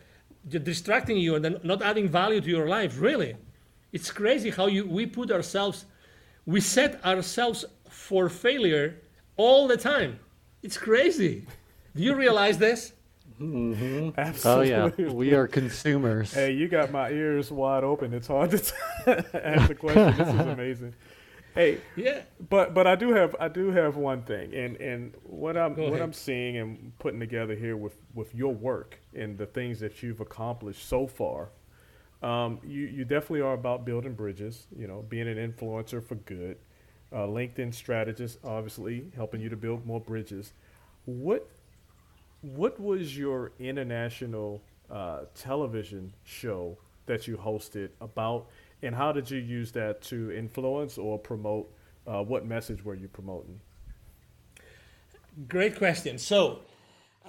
distracting you and then not adding value to your life. Really, it's crazy how you we put ourselves, we set ourselves for failure all the time. It's crazy. Do you realize this? Mm-hmm. Oh Absolutely. yeah, we are consumers. Hey, you got my ears wide open. It's hard to ask the question. This is amazing. Hey, Yeah. but but I do have I do have one thing, and and what I'm what. I'm seeing and putting together here with with your work and the things that you've accomplished so far. Um, you you definitely are about building bridges. You know, being an influencer for good. Uh, LinkedIn strategist, obviously helping you to build more bridges. What what was your international uh, television show that you hosted about, and how did you use that to influence or promote? Uh, what message were you promoting? Great question. So,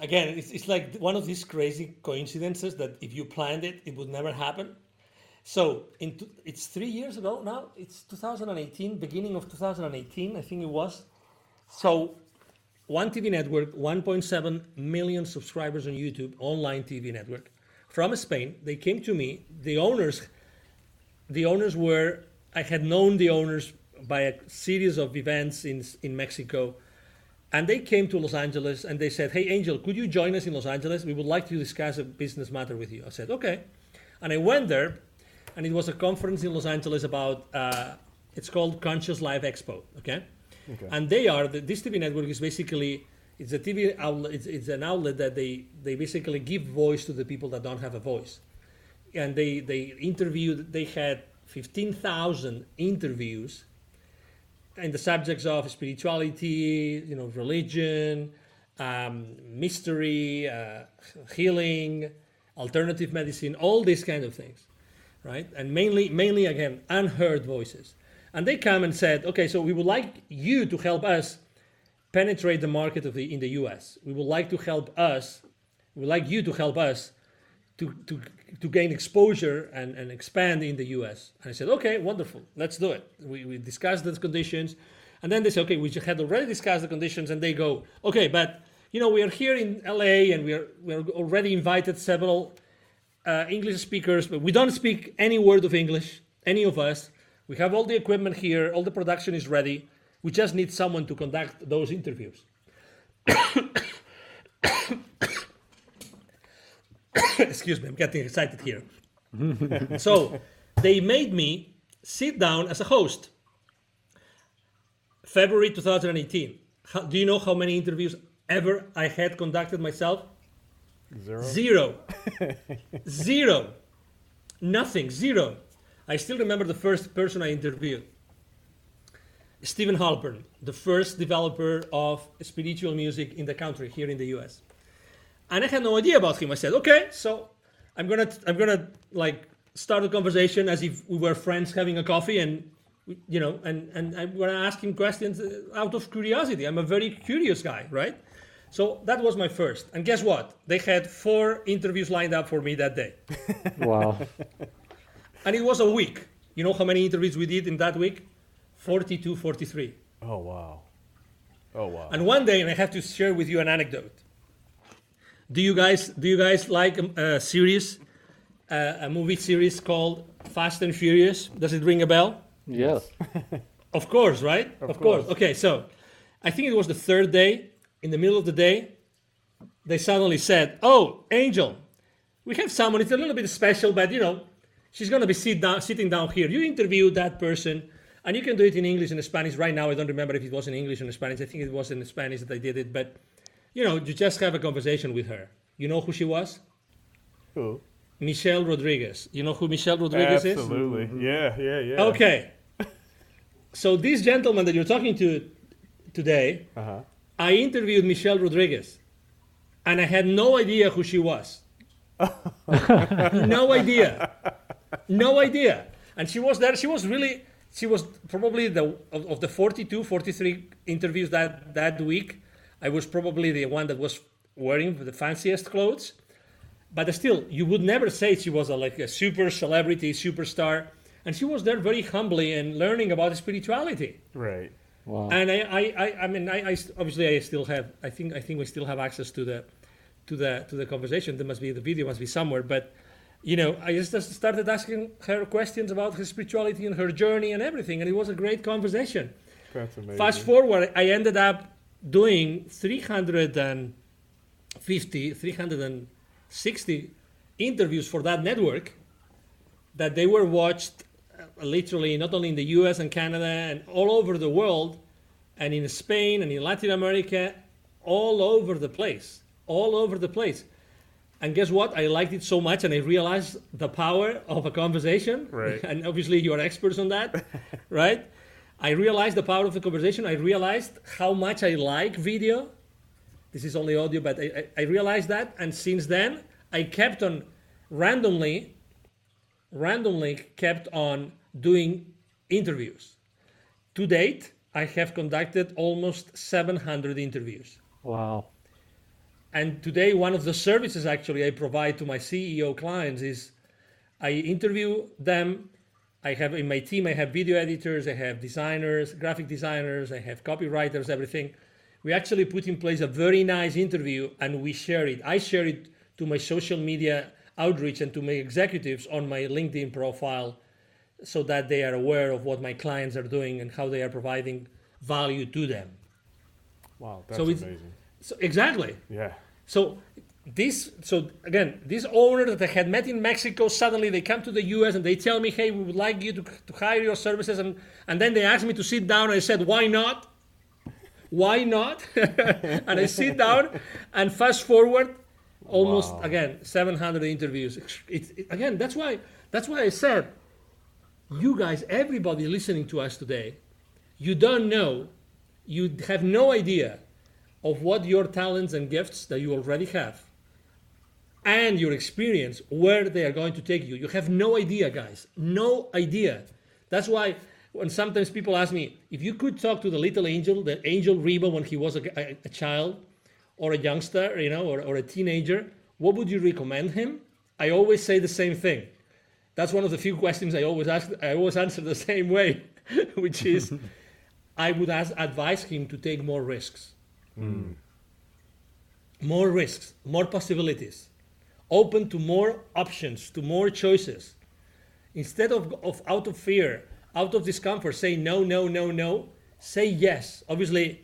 again, it's, it's like one of these crazy coincidences that if you planned it, it would never happen. So, in it's three years ago now. It's 2018, beginning of 2018, I think it was. So, one TV network, 1.7 million subscribers on YouTube, online TV network, from Spain. They came to me. The owners, the owners were I had known the owners by a series of events in in Mexico. And they came to Los Angeles and they said, Hey, Angel, could you join us in Los Angeles? We would like to discuss a business matter with you. I said, Okay. And I went there, and it was a conference in Los Angeles about, uh, it's called Conscious Life Expo. Okay. Okay. And they are, the, this TV network is basically, it's a TV outlet, it's, it's an outlet that they, they basically give voice to the people that don't have a voice. And they, they interviewed, they had 15,000 interviews and the subjects of spirituality, you know, religion, um, mystery, uh, healing, alternative medicine, all these kind of things, right? And mainly, mainly again, unheard voices. And they come and said, okay, so we would like you to help us penetrate the market of the in the U.S. We would like to help us. We would like you to help us to, to, to gain exposure and, and expand in the US. And I said, okay, wonderful, let's do it. We, we discussed the conditions. And then they said, okay, we had already discussed the conditions. And they go, okay, but you know, we are here in LA and we are, we are already invited several uh, English speakers, but we don't speak any word of English, any of us. We have all the equipment here, all the production is ready. We just need someone to conduct those interviews. Excuse me, I'm getting excited here. so they made me sit down as a host. February 2018. How, do you know how many interviews ever I had conducted myself? Zero. Zero. zero. Nothing. Zero. I still remember the first person I interviewed. Steven Halpern, the first developer of spiritual music in the country here in the US. And I had no idea about him. I said, okay, so I'm gonna I'm gonna like start a conversation as if we were friends having a coffee and you know and and I'm gonna ask him questions uh, out of curiosity. I'm a very curious guy, right? So that was my first. And guess what? They had four interviews lined up for me that day. Wow. And it was a week. You know how many interviews we did in that week? 42, 43. Oh wow. Oh wow. And one day, and I have to share with you an anecdote. Do you guys do you guys like um, a series, uh, a movie series called Fast and Furious? Does it ring a bell? Yes. Of course, right? Of, course. Okay, so I think it was the third day. In the middle of the day, they suddenly said, "Oh, Angel, we have someone. It's a little bit special, but you know, she's gonna be sit down, sitting down here. You interview that person, and you can do it in English and Spanish. Right now, I don't remember if it was in English or in Spanish. I think it was in Spanish that I did it, but you know, you just have a conversation with her. You know who she was? Who? Michelle Rodriguez. You know who Michelle Rodriguez is? Absolutely. Yeah. Yeah. Yeah. Okay. So this gentleman that you're talking to today, Uh huh. I interviewed Michelle Rodriguez, and I had no idea who she was. no idea. No idea. And she was there. She was really. She was probably the of, of the 42, 43 interviews that that week. I was probably the one that was wearing the fanciest clothes. But still, you would never say she was a, like a super celebrity, superstar. And she was there very humbly and learning about spirituality. Right. Wow. And I, I, I, I mean, I, I obviously I still have. I think, I think we still have access to the, to the, to the conversation. There must be the video must be somewhere. But, you know, I just just started asking her questions about her spirituality and her journey and everything, and it was a great conversation. That's amazing. Fast forward, I ended up doing 350, 360 interviews for that network that they were watched uh, literally not only in the US and Canada and all over the world and in Spain and in Latin America, all over the place, all over the place. And guess what? I liked it so much and I realized the power of a conversation. Right. And obviously you're experts on that, right? I realized the power of the conversation. I realized how much I like video. This is only audio, but I, I, I realized that. And since then, I kept on randomly, randomly kept on doing interviews. To date, I have conducted almost 700 interviews. Wow. And today, one of the services actually I provide to my CEO clients is I interview them. I have in my team, I have video editors, I have designers, graphic designers, I have copywriters, everything. We actually put in place a very nice interview and we share it. I share it to my social media outreach and to my executives on my LinkedIn profile so that they are aware of what my clients are doing and how they are providing value to them. Wow, that's So amazing. So, exactly. Yeah. So this, so again, this owner that I had met in Mexico, suddenly they come to the U.S. and they tell me, "Hey, we would like you to, to hire your services," and and then they asked me to sit down. And I said, "Why not? Why not?" and I sit down, and fast forward, almost Wow. again 700 interviews. It's it, again, that's why that's why I said, you guys, everybody listening to us today, you don't know, you have no idea of what your talents and gifts that you already have and your experience where they are going to take you. You have no idea guys. No idea. That's why when sometimes people ask me if you could talk to the little angel the angel Ribo when he was a, a- a child or a youngster you know or, or a teenager what would you recommend him? I always say the same thing. That's one of the few questions i always ask i always answer the same way which is i would ask, advise him to take more risks. Hmm. More risks, more possibilities, open to more options, to more choices. Instead of, of out of fear, out of discomfort, say no, no, no, no, say yes. Obviously,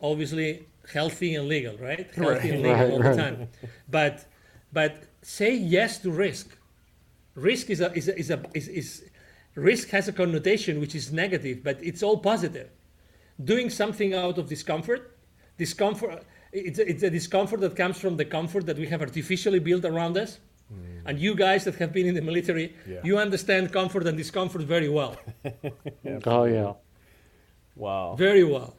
obviously healthy and legal, right? Healthy and legal Right, all right. the time. But but say yes to risk. Risk is a is a, is a is, is risk has a connotation which is negative, but it's all positive doing something out of discomfort discomfort it's a, it's a discomfort that comes from the comfort that we have artificially built around us. And you guys that have been in the military Yeah. you understand comfort and discomfort very well. Oh yeah. Wow. very well.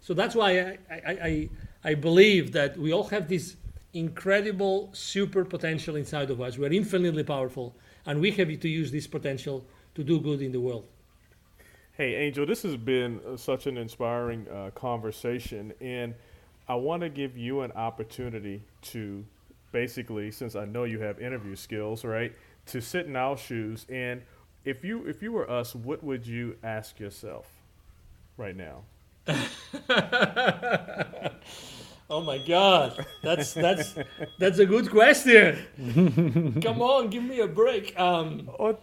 So that's why I, I, I, I believe that we all have this incredible super potential inside of us. We're infinitely powerful and we have to use this potential to do good in the world. Hey, Angel, this has been uh, such an inspiring uh, conversation, and I want to give you an opportunity to basically, since I know you have interview skills, right, to sit in our shoes. And if you if you were us, what would you ask yourself right now? Oh my God, that's that's that's a good question. Come on, give me a break. Um, What?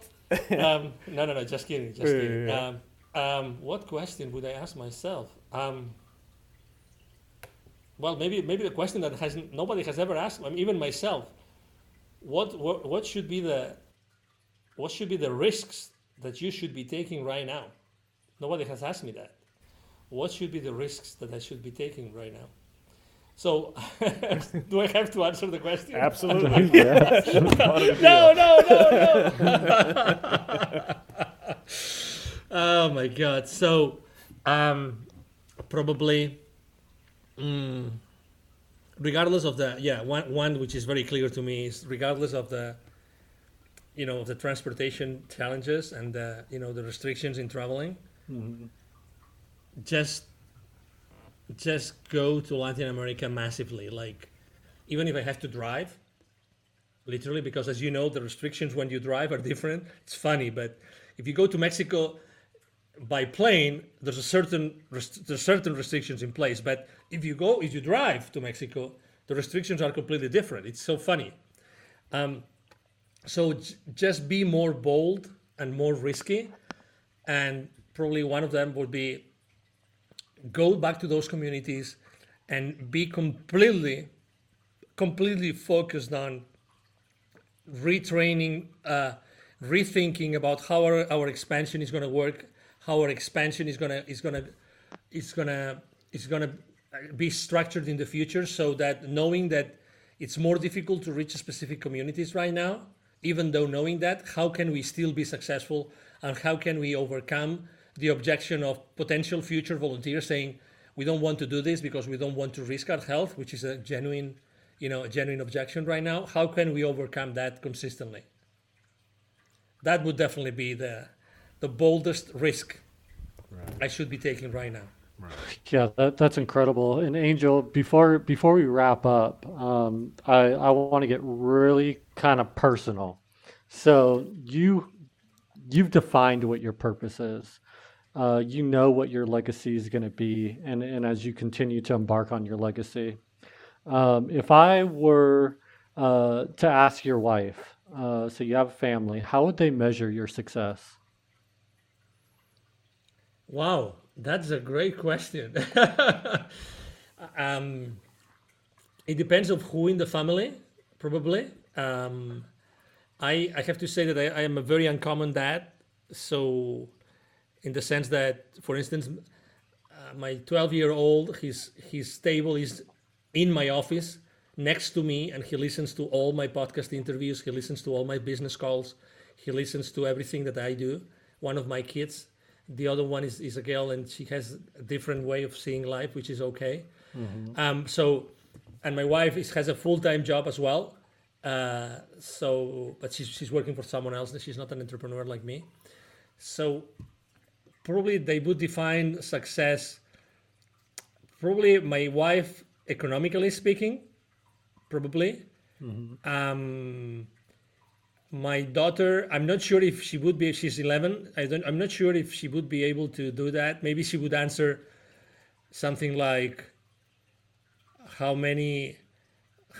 um, no, no, no, just kidding, just kidding. Um, um, what question would I ask myself? Um, well, maybe maybe the question that has nobody has ever asked, I mean, even myself. What, what what should be the what should be the risks that you should be taking right now? Nobody has asked me that. What should be the risks that I should be taking right now? So, do I have to answer the question? Absolutely. Yeah. Part of the No, no, no, no. oh my god. So, um, probably, mm, regardless of the yeah one one which is very clear to me is regardless of the you know the transportation challenges and the you know the restrictions in traveling, just just go to Latin America massively. Like, even if I have to drive, literally because as you know the restrictions when you drive are different it's funny but if you go to mexico by plane, there's a certain there's certain restrictions in place. But if you go, if you drive to Mexico, the restrictions are completely different. It's so funny. Um, so j- just be more bold and more risky, and probably one of them would be go back to those communities and be completely, completely focused on retraining, uh, rethinking about how our, our expansion is going to work, how our expansion is to is to is to is to be structured in the future, so that knowing that it's more difficult to reach specific communities right now, even though knowing that, how can we still be successful and how can we overcome the objection of potential future volunteers saying we don't want to do this because we don't want to risk our health, which is a genuine, you know, a genuine objection right now. How can we overcome that consistently? That would definitely be the the boldest risk right. I should be taking right now. Right. Yeah, that, that's incredible. And Angel, before before we wrap up, um, I I want to get really kind of personal. So you you've defined what your purpose is. Uh, you know what your legacy is going to be, and and as you continue to embark on your legacy, um, if I were uh, to ask your wife, uh, so you have a family, how would they measure your success? Wow, that's a great question. um, it depends of who in the family, probably. Um, I I have to say that I, I, am a very uncommon dad. So, in the sense that, for instance, uh, my 12 year old, his his table is in my office next to me, and he listens to all my podcast interviews. He listens to all my business calls. He listens to everything that I do. One of my kids the other one is, is a girl and she has a different way of seeing life which is okay mm-hmm. um, so and my wife is, has a full-time job as well uh, so but she's, she's working for someone else and she's not an entrepreneur like me so probably they would define success probably my wife economically speaking probably mm-hmm. um, my daughter i'm not sure if she would be if she's 11 i don't i'm not sure if she would be able to do that. Maybe she would answer something like how many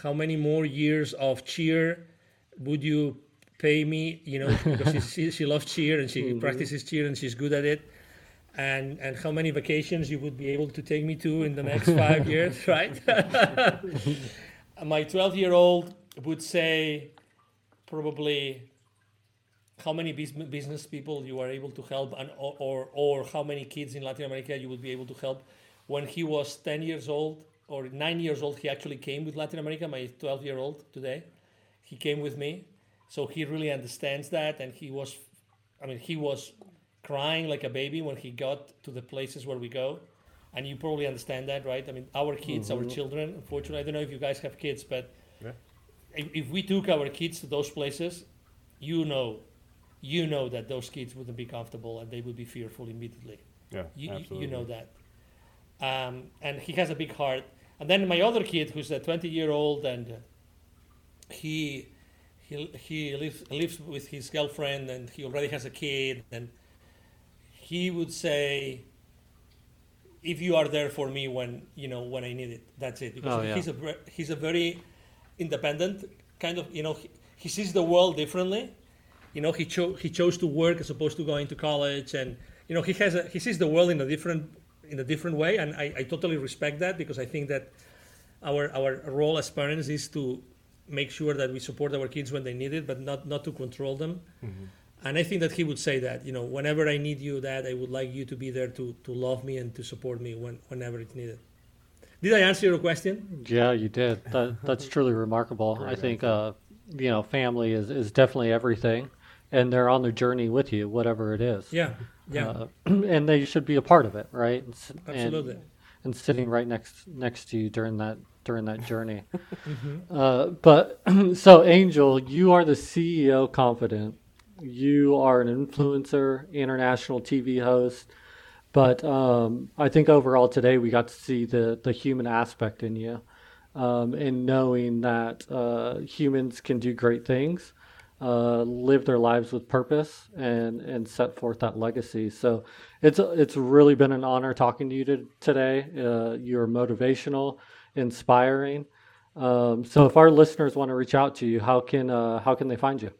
how many more years of cheer would you pay me? You know because she, she, loves cheer and she mm-hmm. practices cheer and she's good at it. And and how many vacations you would be able to take me to in the next five years right? My 12 year old would say probably how many business people you are able to help and or, or, or how many kids in Latin America you would be able to help. When he was 10 years old or 9 years old, he actually came with Latin America, my 12 year old today. He came with me. So he really understands that and he was I mean he was crying like a baby when he got to the places where we go. And you probably understand that, right? I mean, our kids, mm-hmm. our children, unfortunately, I don't know if you guys have kids, but yeah if, if we took our kids to those places, you know, you know that those kids wouldn't be comfortable and they would be fearful immediately. Yeah, you, absolutely. You know that. Um, and he has a big heart. And then my other kid, who's a 20 year old, and he he he lives lives with his girlfriend, and he already has a kid, and he would say, "If you are there for me when you know when I need it, that's it." Because oh, yeah. he's a he's a very independent, kind of, you know, he, he sees the world differently. You know, he, cho- he chose to work as opposed to going to college, and you know, he has a, he sees the world in a different in a different way, and I, I totally respect that because I think that our our role as parents is to make sure that we support our kids when they need it, but not not to control them. Mm-hmm. And I think that he would say that, you know, whenever I need you, that I would like you to be there to to love me and to support me when, whenever it's needed. Did I answer your question? Yeah, you did. That, that's truly remarkable. Great I think, uh, you know, family is, is definitely everything, and they're on the journey with you, whatever it is. Yeah, yeah. Uh, and they should be a part of it, right? Absolutely. And, and, sitting right next next to you during that during that journey. mm-hmm. uh, but so, Angel, you are the CEO confidant. You are an influencer, international TV host but um, I think overall today we got to see the, the human aspect in you um, and knowing that uh, humans can do great things. uh, live their lives with purpose and and set forth that legacy. So it's it's really been an honor talking to you to, today. Uh, you're motivational, inspiring. Um, so if our listeners want to reach out to you, how can uh, how can they find you?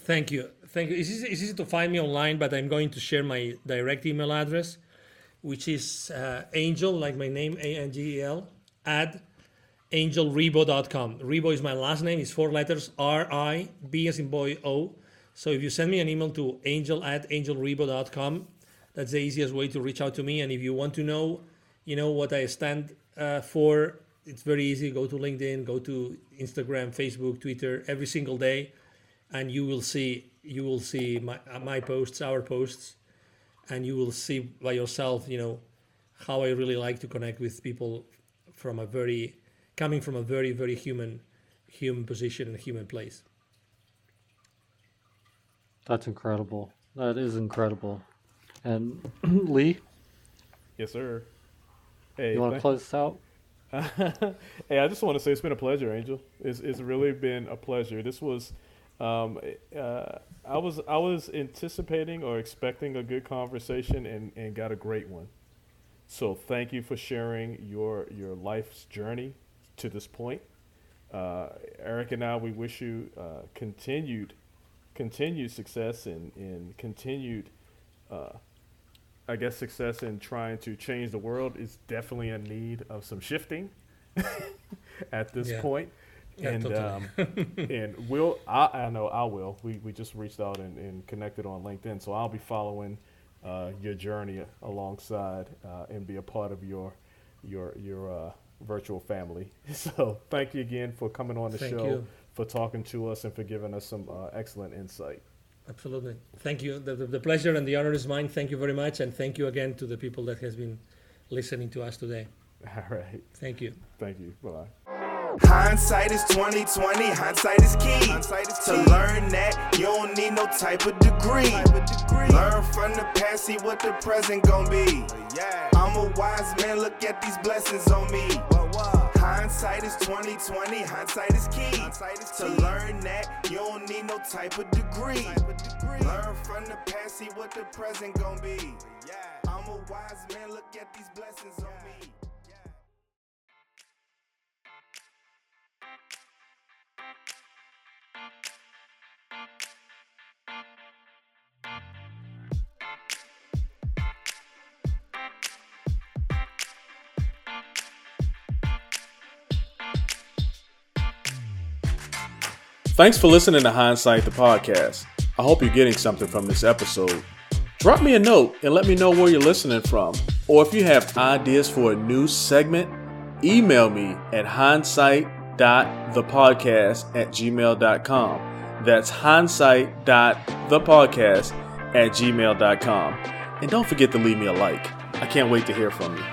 Thank you, thank you. It's easy, it's easy to find me online, but I'm going to share my direct email address, which is uh, angel, like my name, A N G E L, at angelribo.com. Ribo is my last name. It's four letters R I B as in boy O. So if you send me an email to angel at angelribo.com, that's the easiest way to reach out to me. And if you want to know, you know what I stand uh, for, it's very easy. Go to LinkedIn, go to Instagram, Facebook, Twitter every single day, and you will see you will see my my posts, our posts, and you will see by yourself, you know, how I really like to connect with people from a very coming from a very very human human position and human place. That's incredible. That is incredible. And Lee, Yes, sir. Hey, you want to close this out? hey, I just want to say it's been a pleasure, Angel. It's it's really been a pleasure. This was, um, uh, I was I was anticipating or expecting a good conversation and, and got a great one. So thank you for sharing your your life's journey to this point. Uh, Eric and I, we wish you uh, continued continued success and, and continued uh, I guess success in trying to change the world is definitely in need of some shifting at this Yeah. point. Yeah, and totally. um, and we'll I, I know I will. We, we just reached out and, and connected on LinkedIn, so I'll be following uh, your journey alongside uh, and be a part of your your your uh, virtual family. So thank you again for coming on the Thank show, you. for talking to us, and for giving us some uh, excellent insight. Absolutely. Thank you. The, the, the pleasure and the honor is mine. Thank you very much, and thank you again to the people that has been listening to us today. All right, Thank you. thank you. Bye. Hindsight is 2020, hindsight is key. to learn that you don't need no type of degree. Learn from the past, see what the present gon' be. I'm a wise man, look at these blessings on me. Hindsight is 2020, hindsight is key. to learn that you don't need no type of degree. Learn from the past, see what the present gon' be. I'm a wise man, look at these blessings on me. Thanks for listening to Hindsight the podcast. I hope you're getting something from this episode. Drop me a note and let me know where you're listening from. Or if you have ideas for a new segment, email me at hindsight.thepodcast at gmail.com. That's hindsight.thepodcast at gmail.com. And don't forget to leave me a like. I can't wait to hear from you.